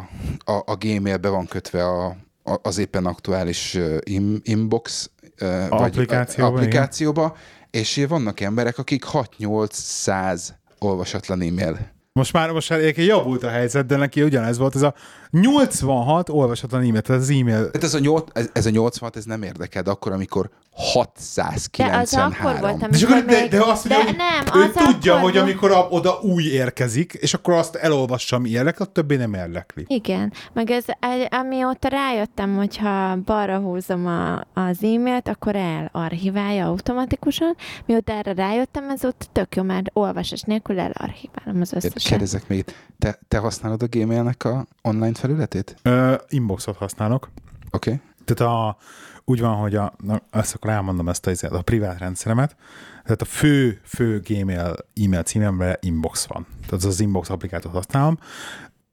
a, a Gmail be van kötve a, a, az éppen aktuális uh, inbox uh, vagy applikációba, applikációba és vannak emberek, akik 6-800 olvasatlan e-mail most már, most már javult a helyzet, de neki ugyanez volt, ez a 86 olvasatlan e-mail, tehát az e-mail. Hát ez a, 8, ez, ez a 86, ez nem érdekel, de akkor, amikor 693. De az akkor volt, amikor de, de, de azt de mondja, nem, ő tudja, hogy amikor a, oda új érkezik, és akkor azt elolvassa, mi érlek, a többé nem érdekli. Igen, meg ez, amióta rájöttem, hogyha balra húzom a, az e-mailt, akkor elarchiválja automatikusan. Mióta erre rájöttem, ez ott tök jó, mert olvasás nélkül elarchiválom az összeset. Kérdezek még, te, te használod a Gmailnek a online felületét? Ö, inboxot használok. Oké. Okay. Tehát a, úgy van, hogy a, na, ezt akkor elmondom ezt a, a privát rendszeremet, tehát a fő, fő Gmail e-mail címemre inbox van. Tehát az, az inbox applikátort használom.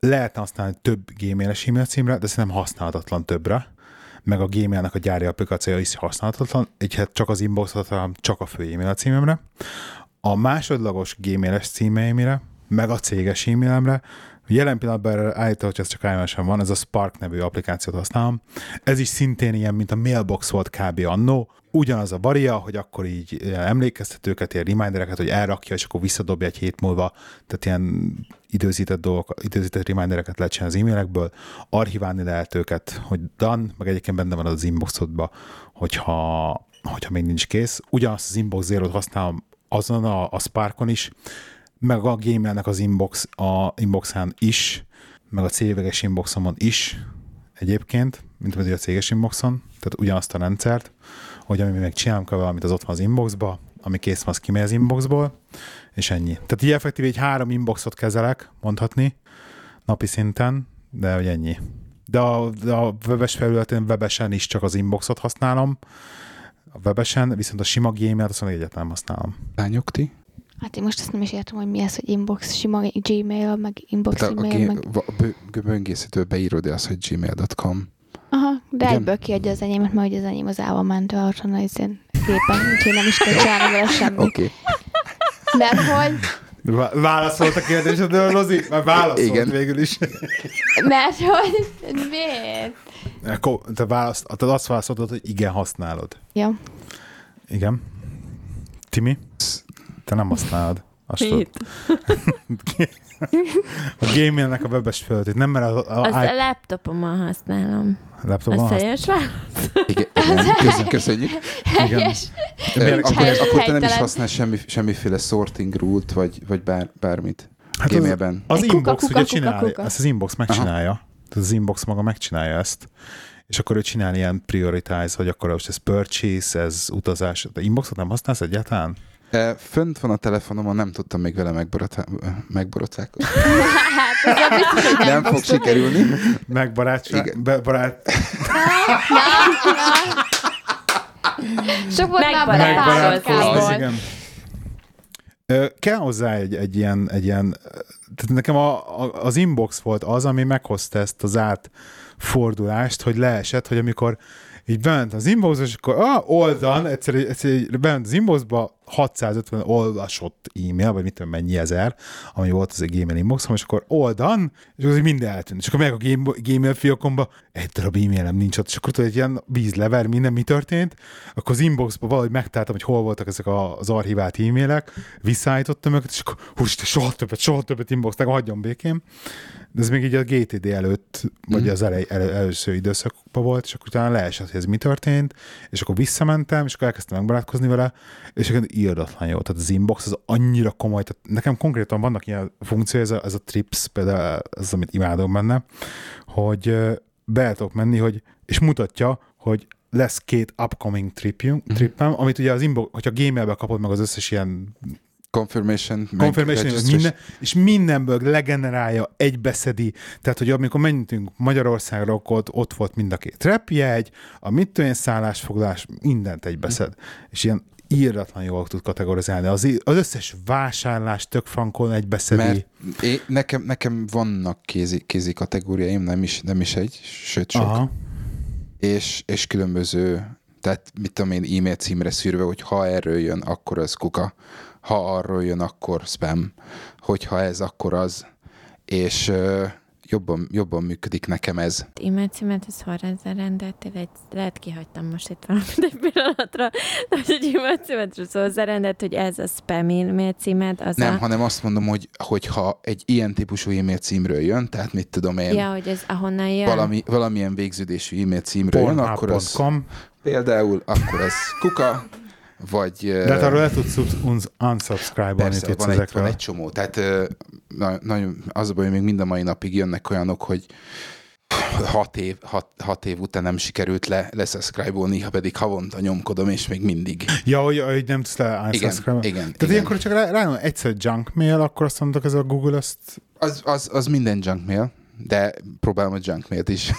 Lehetne használni több Gmail-es e-mail címre, de szerintem használhatatlan többre meg a Gmailnek a gyári applikációja is használhatatlan, így hát csak az inbox csak a fő e-mail címemre. A másodlagos Gmail-es címeimre, meg a céges e-mailemre Jelen pillanatban állítom, hogy ez csak ios van, ez a Spark nevű applikációt használom. Ez is szintén ilyen, mint a Mailbox volt kb. annó. Ugyanaz a varia, hogy akkor így emlékeztetőket, ilyen remindereket, hogy elrakja, és akkor visszadobja egy hét múlva, tehát ilyen időzített dolgok, időzített remindereket lehet csinálni az e-mailekből, archiválni lehet őket, hogy done, meg egyébként benne van az inboxodba, hogyha, hogyha még nincs kész. Ugyanazt az inbox zero használom azon a, a Sparkon is, meg a gmailnek az inbox, a inboxán is, meg a céges inboxomon is egyébként, mint a céges inboxon, tehát ugyanazt a rendszert, hogy ami még csinálunk valamit, az ott van az inboxba, ami kész van, az kimegy az inboxból, és ennyi. Tehát így effektív egy három inboxot kezelek, mondhatni, napi szinten, de hogy ennyi. De a, de a webes felületén webesen is csak az inboxot használom, a webesen, viszont a sima gmail-t azt egyetlen használom. Lányok, ti? Hát én most azt nem is értem, hogy mi ez, hogy inbox, sima Gmail, meg inbox hát a, e-mail, a, meg... böngészítő beírod azt, hogy gmail.com. Aha, De Igen? egyből kiadja az enyémet, mert az enyém az állva mentő otthon az én képen, úgyhogy nem is kell csinálni vele semmit. Oké. Okay. Mert hogy Válaszolt a kérdésedre, Rozi? Már válaszolt Igen. végül is. Mert hogy miért? Te, választ, te azt válaszoltad, hogy igen, használod. Ja. Igen. Timi? Te nem használod. Azt a gamingnek a webes felületét, nem mert a, a, Azt a, a laptopommal használom. Laptopommal? Azt helyes Igen, igen köszönjük. Igen. Miért, akkor, akkor te nem is használsz semmi, semmiféle sorting rule-t, vagy, vagy bár, bármit hát gmailben. Az, az inbox kuka, ugye csinálja, kuka. ezt az inbox megcsinálja. Aha. Tehát az inbox maga megcsinálja ezt és akkor ő csinál ilyen prioritize, hogy akkor most ez purchase, ez utazás. De inboxot nem használsz egyáltalán? Fönt van a telefonomon, nem tudtam még vele megborotálkozni. hát, nem, fog sikerülni. Megbarátság. Be, barát... Sok volt már igen. Kell hozzá egy, egy ilyen, egy ilyen tehát nekem a, a, az inbox volt az, ami meghozta ezt az átfordulást, hogy leesett, hogy amikor így bement az inboxba, és akkor ah, oldan, egyszer, egyszer bement az inboxba 650 olvasott e-mail, vagy mit tudom, mennyi ezer, ami volt az egy gmail inbox, és akkor oldan, és akkor minden eltűnt. És akkor meg a gmail fiókomba egy darab e-mailem nincs ott, és akkor tudod, egy ilyen vízlever, minden mi történt, akkor az inboxba valahogy megtaláltam, hogy hol voltak ezek az archivált e-mailek, visszaállítottam őket, és akkor úristen, soha többet, soha többet inbox, hagyjon békém de ez még így a GTD előtt, vagy mm. az elej, el, először időszakban volt, és akkor utána leesett, hogy ez mi történt, és akkor visszamentem, és akkor elkezdtem megbarátkozni vele, és akkor írdatlan jó. Tehát az inbox az annyira komoly, tehát nekem konkrétan vannak ilyen funkció, ez a, ez a trips, például ez, amit imádom benne, hogy be tudok menni, hogy, és mutatja, hogy lesz két upcoming tripjünk, mm. trippem, amit ugye az inbox, hogyha gmailbe kapod meg az összes ilyen Confirmation. Confirmation, és, minden, és mindenből legenerálja, egybeszedi. Tehát, hogy amikor mentünk Magyarországra, akkor ott, ott volt mind a két repjegy, a mit tudom szállásfoglalás, mindent egybeszed. Mm. És ilyen írdatlan jól tud kategorizálni. Az, az összes vásárlás tök frankon egybeszedi. Mert én, nekem, nekem vannak kézi, kézi kategóriáim, nem is, nem is egy, sőt sok. Aha. És, és különböző, tehát mit tudom én, e-mail címre szűrve, hogy ha erről jön, akkor az kuka ha arról jön, akkor spam, hogyha ez, akkor az, és jobban, jobban működik nekem ez. E-mail címet, ez hol ezzel rendeltél? Egy, lehet kihagytam most itt valamit egy pillanatra, de hogy egy e-mail címet hozzárendet, hogy ez a spam e-mail címet. Az Nem, a... hanem azt mondom, hogy, hogy ha egy ilyen típusú e-mail címről jön, tehát mit tudom én, ja, hogy ez ahonnan jön. Valami, valamilyen végződésű e-mail címről jön, akkor az, például, akkor az kuka, vagy... De hát arról le tudsz unsubscribe-olni tudsz van egy, van egy csomó. Tehát na, nagyon, az a baj, hogy még mind a mai napig jönnek olyanok, hogy hat év, hat, hat év után nem sikerült le, leszubscribe-olni, ha pedig havonta nyomkodom, és még mindig. Ja, hogy, hogy nem tudsz le igen, igen, Tehát igen. ilyenkor csak rá, rá egyszer junk mail, akkor azt mondok, ez a Google azt... Az, az, az minden junk mail, de próbálom a junk mailt is.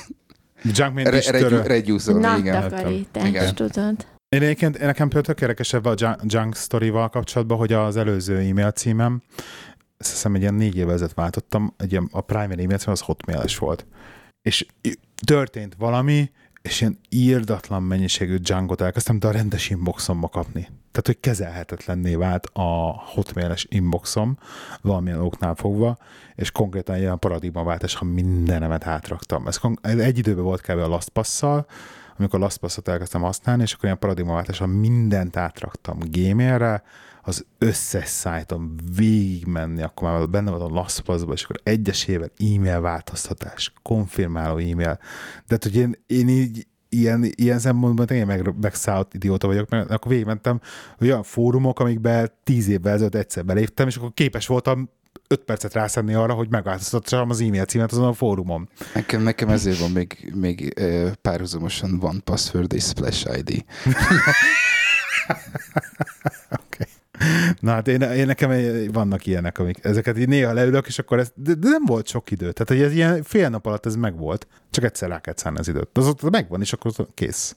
Junk mail is. Reduce-olni, igen. igen. tudod. Én egyébként nekem például tök érdekesebb a junk story-val kapcsolatban, hogy az előző e-mail címem, ezt hiszem egy ilyen négy évvel ezelőtt váltottam, egy ilyen, a primary e-mail cím az hotmail-es volt. És történt valami, és ilyen írdatlan mennyiségű junkot elkezdtem, de a rendes inboxomba kapni. Tehát, hogy kezelhetetlenné vált a hotmail-es inboxom valamilyen oknál fogva, és konkrétan ilyen paradigmaváltás, ha mindenemet átraktam. Ez egy időben volt kb. a LastPass-szal, amikor LastPass-ot elkezdtem használni, és akkor ilyen paradigmaváltáson mindent átraktam Gmailre, az összes szájton végigmenni, akkor már benne volt a LastPass-ba, és akkor egyesével e-mail változtatás, konfirmáló e-mail. De hogy én, én így ilyen, ilyen szempontból tényleg meg, megszállt idióta vagyok, mert akkor végigmentem olyan fórumok, amikben tíz évvel ezelőtt egyszer beléptem, és akkor képes voltam 5 percet rászenni arra, hogy megváltoztassam az e-mail címet azon a fórumon. Nekem, nekem ezért van még, még párhuzamosan van password és splash ID. okay. Na hát én, én nekem vannak ilyenek, amik ezeket így néha leülök, és akkor ez, de, de nem volt sok idő. Tehát, hogy ez ilyen fél nap alatt ez megvolt. Csak egyszer rá kell szállni az időt. Az ott megvan, és akkor kész.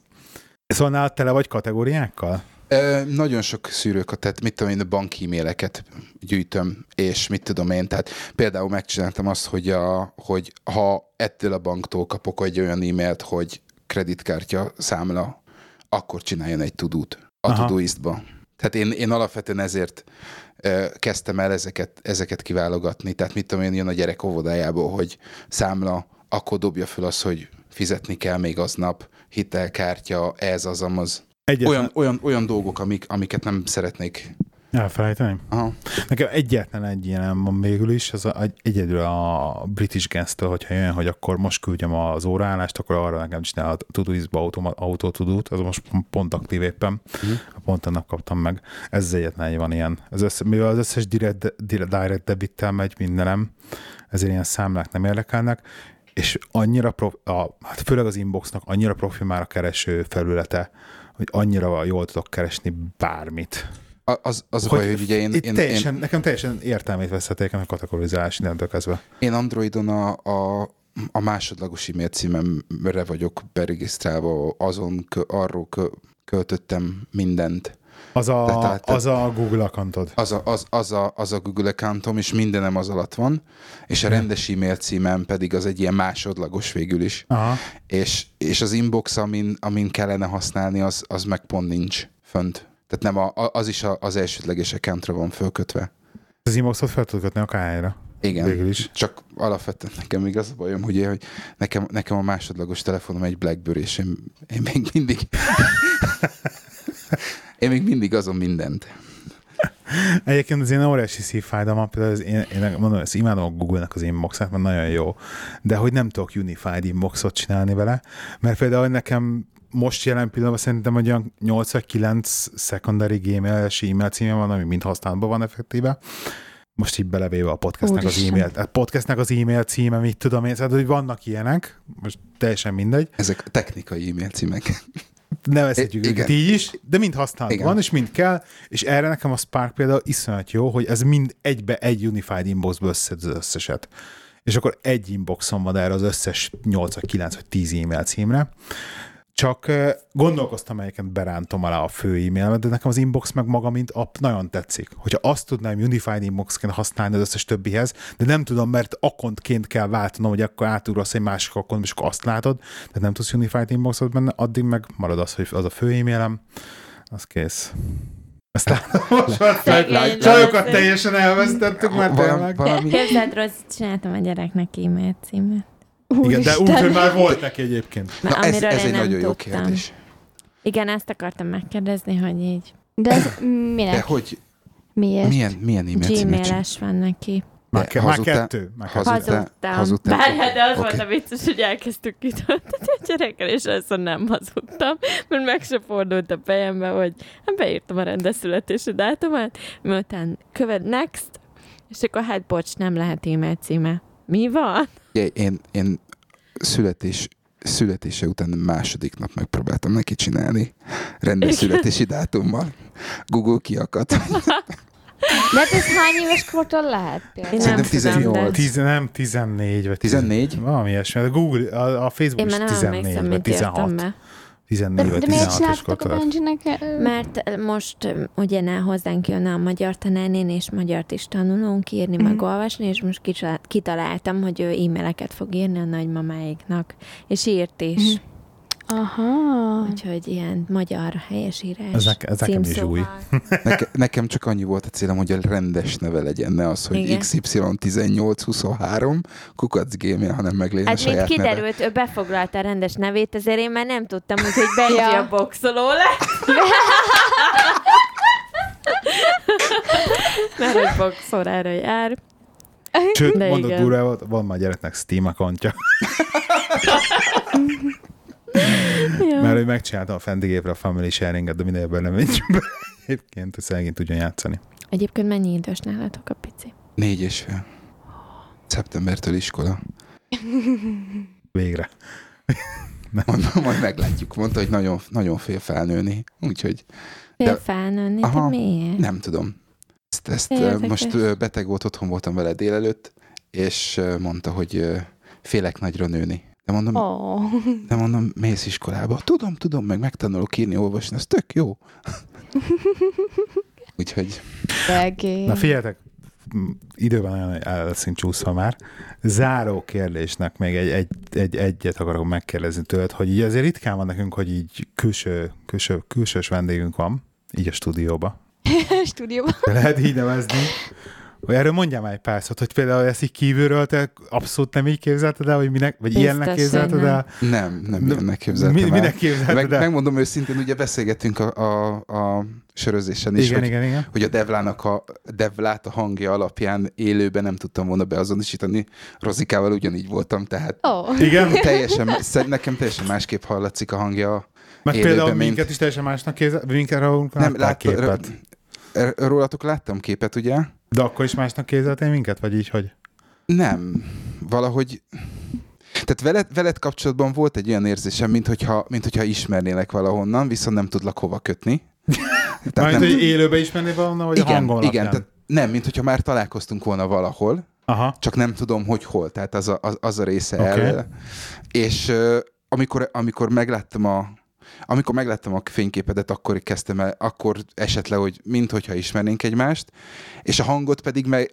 Szóval nálad tele vagy kategóriákkal? Ö, nagyon sok szűrőket, tehát mit tudom én, a banki e-maileket gyűjtöm, és mit tudom én, tehát például megcsináltam azt, hogy, a, hogy ha ettől a banktól kapok egy olyan e-mailt, hogy kreditkártya számla, akkor csináljon egy tudót a Todoistba. Tehát én, én alapvetően ezért kezdtem el ezeket, ezeket kiválogatni. Tehát mit tudom én, jön a gyerek óvodájából, hogy számla, akkor dobja fel az, hogy fizetni kell még aznap, hitelkártya, ez, az, amaz. Olyan, olyan, olyan dolgok, amik, amiket nem szeretnék Elfelejteni? Aha. Nekem egyetlen egy ilyen van végül is, az a, egyedül a British gas hogyha jön, hogy akkor most küldjem az óraállást, akkor arra nekem csinál a Todoistba autótudót, az most pont aktív éppen, uh-huh. pont annak kaptam meg. Ez egyetlen egy van ilyen. Az össze, mivel az összes direct, direct debittel megy mindenem, ezért ilyen számlák nem érdekelnek, és annyira, prof, a, hát főleg az inboxnak annyira profi már a kereső felülete, hogy annyira jól tudok keresni bármit az, az hogy baj, hogy ugye én... én, teljesen, én nekem teljesen értelmét veszhették a kategorizálás innentől kezdve. Én Androidon a, a, a másodlagos e-mail címemre vagyok beregisztrálva, azon kö, arról kö, költöttem mindent. Az a, tehát, az a Google accountod. Az a, az, az, a, az a Google accountom, és mindenem az alatt van, és a rendes e-mail címem pedig az egy ilyen másodlagos végül is. Aha. És, és az inbox, amin, amin kellene használni, az, az meg pont nincs fönt. Tehát nem a, az is a, az elsődleges accountra van fölkötve. Az inboxot fel tudod kötni a KI-ra. Igen, Végül is. csak alapvetően nekem még az a bajom, hogy, hogy nekem, nekem a másodlagos telefonom egy Blackberry, és én, én még mindig én még mindig azon mindent. Egyébként az én óriási szívfájdalom, például az én, én mondom, ezt imádom a Google-nek az inboxát, mert nagyon jó, de hogy nem tudok unified inboxot csinálni vele, mert például nekem most jelen pillanatban szerintem hogy olyan 8 vagy 9 secondary gmail-es e-mail címe van, ami mind használatban van effektíve. Most így belevéve a podcastnek Úristen. az e-mail, tehát podcastnek az e-mail címe, mit tudom én, tehát hogy vannak ilyenek, most teljesen mindegy. Ezek technikai e-mail címek. Nevezhetjük I- őket így is, de mind használatban van, és mind kell, és erre nekem a Spark például iszonyat jó, hogy ez mind egybe egy unified inboxból összed az összeset. És akkor egy inboxom van erre az összes 8 vagy 9 vagy 10 e-mail címre, csak gondolkoztam, melyiket berántom alá a fő e-mailemet, de nekem az inbox meg maga, mint app nagyon tetszik. Hogyha azt tudnám Unified Inboxként használni az összes többihez, de nem tudom, mert akontként kell váltanom, hogy akkor átugrasz egy másik akont, és akkor azt látod, de nem tudsz Unified Inboxot benne, addig meg marad az, hogy az a fő e-mailem, az kész. Ezt most már csajokat teljesen elvesztettük már tényleg. Képzeld, rossz, csináltam a gyereknek e-mail címet. Igen, de úgy, hogy már volt neki egyébként. Na, Na ez, ez egy nagyon tudtam. jó kérdés. Igen, ezt akartam megkérdezni, hogy így. De ez minek? De hogy Miért? Milyen, milyen e-mail Gmail-es van neki. Már, ke- már kettő. Már hazudtál. Hazudtam. Várjál, de az okay. volt a vicces, hogy elkezdtük kitölteni a gyerekkel, és azt nem hazudtam, mert meg se fordult a fejembe, hogy hát beírtam a rendes születési dátumát, miután követ next, és akkor hát bocs, nem lehet e-mail címe. Mi van? Én, én születés, születése után második nap megpróbáltam neki csinálni rendes születési dátummal. Google kiakadt. De hát ez hány éves kortól lehet? Például? Szerintem 18. Tiz, nem, 14 vagy 14? Valami ilyesmi. A Google, a, a Facebook Én is 14 vagy 16. 14 vagy 16-os kortól. Mert most ugye hozzánk jön a magyar tanárnén, és magyart is tanulunk írni, mm. meg olvasni, és most kitaláltam, hogy ő e-maileket fog írni a nagymamáiknak, és írt is. Mm. Aha. Úgyhogy ilyen magyar helyesírás. Ez, ne- ez nekem is új. Neke, nekem csak annyi volt a célom, hogy a rendes neve legyen, ne az, hogy XY1823 kukac gmail, hanem meglegyen hát, a saját mint kiderült, neve. ő befoglalta a rendes nevét, ezért én már nem tudtam, úgyhogy Benji a boxoló lett. Mert hogy boxorára jár. Sőt, De mondod durva, van már gyereknek Steam accountja. ja. Mert hogy megcsináltam a fendigépre a family sharing de minden ebben nem menjünk be. Egyébként, hogy szegény tudjon játszani. Egyébként mennyi idős nálatok a pici? Négy és fél. Szeptembertől iskola. Végre. Majd, majd meglátjuk. Mondta, hogy nagyon, nagyon fél felnőni. Úgyhogy... Fél de, felnőni? Aha, de miért? Nem tudom. Ezt, ezt most beteg volt, otthon voltam vele délelőtt, és mondta, hogy félek nagyra nőni. De mondom, oh. de mondom, mész iskolába. Tudom, tudom, meg megtanulok írni, olvasni, ez tök jó. Úgyhogy... Na figyeljetek, időben nagyon csúszva már. Záró kérdésnek még egy, egy, egy, egyet akarok megkérdezni tőled, hogy így azért ritkán van nekünk, hogy így külső, külső, külsős vendégünk van, így a stúdióba. stúdióba. Lehet így nevezni. Hogy erről mondjam egy pár szót, hogy például ezt így kívülről te abszolút nem így képzelted el, vagy, minek, vagy Biztos, ilyennek képzelted el? Nem, nem ilyennek képzeltem mi, el. Minek képzelted Meg, el? Megmondom őszintén, ugye beszélgettünk a, a, a sörözésen is, igen, hogy, igen, igen. hogy a Devlának a Devlát a hangja alapján élőben nem tudtam volna beazonosítani. Rozikával ugyanígy voltam, tehát oh. igen? teljesen, nekem teljesen másképp hallatszik a hangja meg élőben, például mint... minket is teljesen másnak kézzel, minket nem, lát, képet. Rólatok láttam képet, ugye? De akkor is másnak kézeltél minket, vagy így, hogy? Nem. Valahogy... Tehát veled, veled kapcsolatban volt egy olyan érzésem, mint hogyha, mint hogyha ismernélek valahonnan, viszont nem tudlak hova kötni. Tehát Mármint, nem... hogy élőbe ismerné valahonnan, vagy igen, a hangon Igen, tehát nem, mint hogyha már találkoztunk volna valahol, Aha. csak nem tudom, hogy hol, tehát az a, az, az a része okay. el. És uh, amikor, amikor megláttam a, amikor megláttam a fényképedet, akkor kezdtem el, akkor esett le, hogy minthogyha ismernénk egymást, és a hangot pedig meg,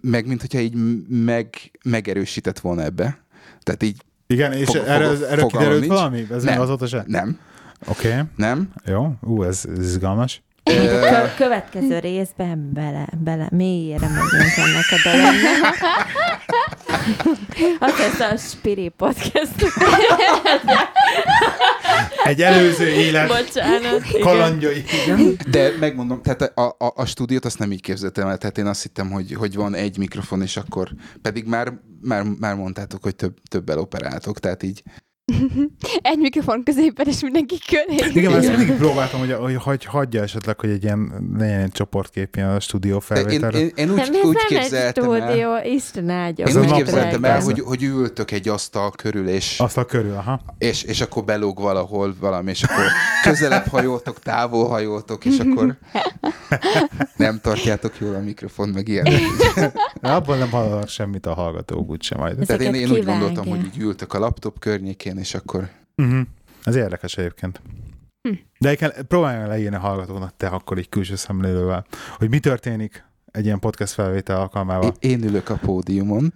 meg mint hogyha így meg, megerősített volna ebbe. Tehát így igen, és fog, erre, fog, erre kiderült nincs. valami? Ez nem, azóta se? Nem. Oké. Okay. Nem. Jó, ú, ez, ez izgalmas. A következő részben bele, bele, mélyére megyünk ennek a dolognak. Az lesz a Spiri Podcast. Egy előző élet Bocsánat, kalandjai. Igen. De megmondom, tehát a, a, a stúdiót azt nem így képzeltem el, tehát én azt hittem, hogy, hogy van egy mikrofon, és akkor pedig már, már, már mondtátok, hogy több, többel operáltok, tehát így egy mikrofon középen, és mindenki köré. Igen, ezt mindig próbáltam, hogy, hogy, hogy hagyja esetleg, hogy egy ilyen, legyen egy csoportkép ilyen a stúdió felvételre. Én, én, én, úgy, nem, úgy nem képzeltem egy stúdió, el. Isten áldja. Én úgy képzeltem el, hogy, hogy ültök egy asztal körül, és... Asztal körül, aha. És, és akkor belóg valahol valami, és akkor közelebb hajoltok, távol hajoltok, és akkor nem tartjátok jól a mikrofon, meg ilyen. Abban nem hallanak semmit a hallgatók úgysem majd. Tehát én, én úgy gondoltam, hogy így ültök a laptop környékén, és akkor... Uh-huh. Ez érdekes egyébként. Hm. De kell, próbálj leírni a hallgatóknak te akkor így külső szemlélővel, hogy mi történik egy ilyen podcast felvétel alkalmával. Én, én ülök a pódiumon.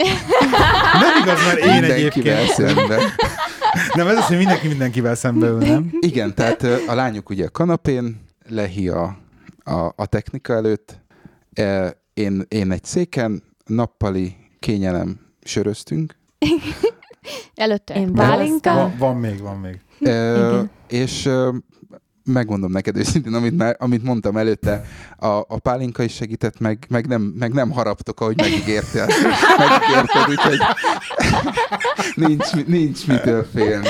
Nem igaz, mert én egyébként... szemben. Nem, ez az, hogy mindenki mindenkivel szembe ül, nem? Igen, tehát a lányok ugye a kanapén, Lehi a, a, a technika előtt, én, én egy széken, nappali kényelem söröztünk, Előtte Én Bálinka. Van, van még, van még. Ö, és ö, megmondom neked őszintén, amit, már, amit mondtam előtte, a, a pálinka is segített, meg, meg, nem, meg nem haraptok, ahogy megígértél. Megígérted, úgyhogy nincs, nincs mitől félni.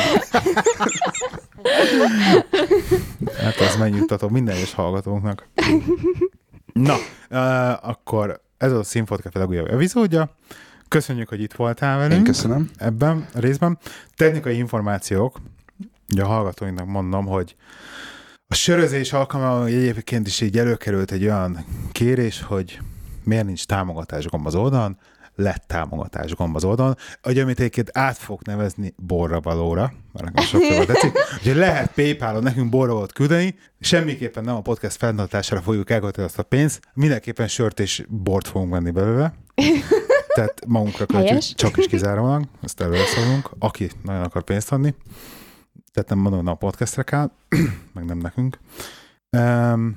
Hát ez megnyugtató minden egyes hallgatónknak. Na, uh, akkor ez a Színfolt Café legújabb epizódja. Köszönjük, hogy itt voltál velünk. Én köszönöm. Ebben a részben. Technikai információk. Ugye a hallgatóinknak mondom, hogy a sörözés alkalmával egyébként is így előkerült egy olyan kérés, hogy miért nincs támogatás gomb az oldalon, lett támogatás gomb az oldalon, hogy amit egyébként át fog nevezni borra valóra, mert nekem sokkal tetszik, hogy lehet paypal nekünk borra volt küldeni, semmiképpen nem a podcast fenntartására fogjuk elkölteni azt a pénzt, mindenképpen sört és bort fogunk venni belőle. Tehát magunkra költjük, csak is kizárólag, ezt előre szólunk, aki nagyon akar pénzt adni. Tehát nem mondom, hogy a podcastre kell, meg nem nekünk. Um,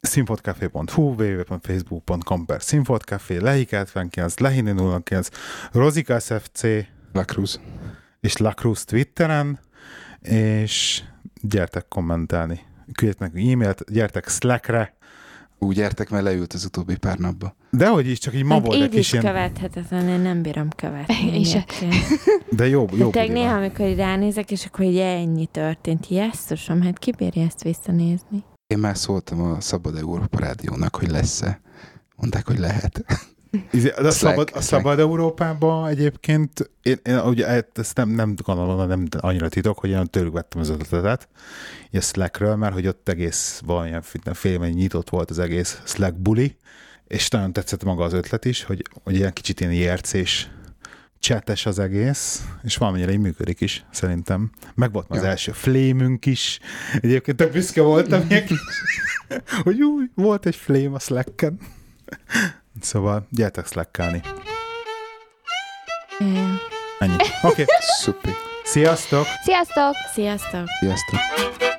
színfotcafé.hu, www.facebook.com per színfotcafé, Lehik 79, Lehini 09, Rozika SFC, Lacruz. és Lacruz Twitteren, és gyertek kommentelni. Küldjetek nekünk e-mailt, gyertek Slackre, úgy gyertek, mert leült az utóbbi pár napba. De hogy is, csak így ma hát volt egy kis ilyen... követhetetlen, én nem bírom követni. Én De jó, jó. Tehát néha, amikor így ránézek, és akkor így ennyi történt. Jesszusom, hát ki bírja ezt visszanézni? Én már szóltam a Szabad Európa Rádiónak, hogy lesz-e. Mondták, hogy lehet. Izé, a, szabad, a szabad Európában egyébként, én, én ugye ezt nem, nem gondolom, nem annyira titok, hogy én tőlük vettem az ötletet, a Slackről, mert hogy ott egész valamilyen fél nyitott volt az egész Slack buli, és nagyon tetszett maga az ötlet is, hogy, hogy ilyen kicsit ilyen jercés csetes az egész, és valamennyire így működik is, szerintem. Meg volt az első flémünk is. Egyébként tök büszke voltam, hogy új, volt egy flame a Slacken. Szóval gyertek szlekkelni. Ennyi. Oké. Okay. Szupi. Sziasztok! Sziasztok! Sziasztok! Sziasztok!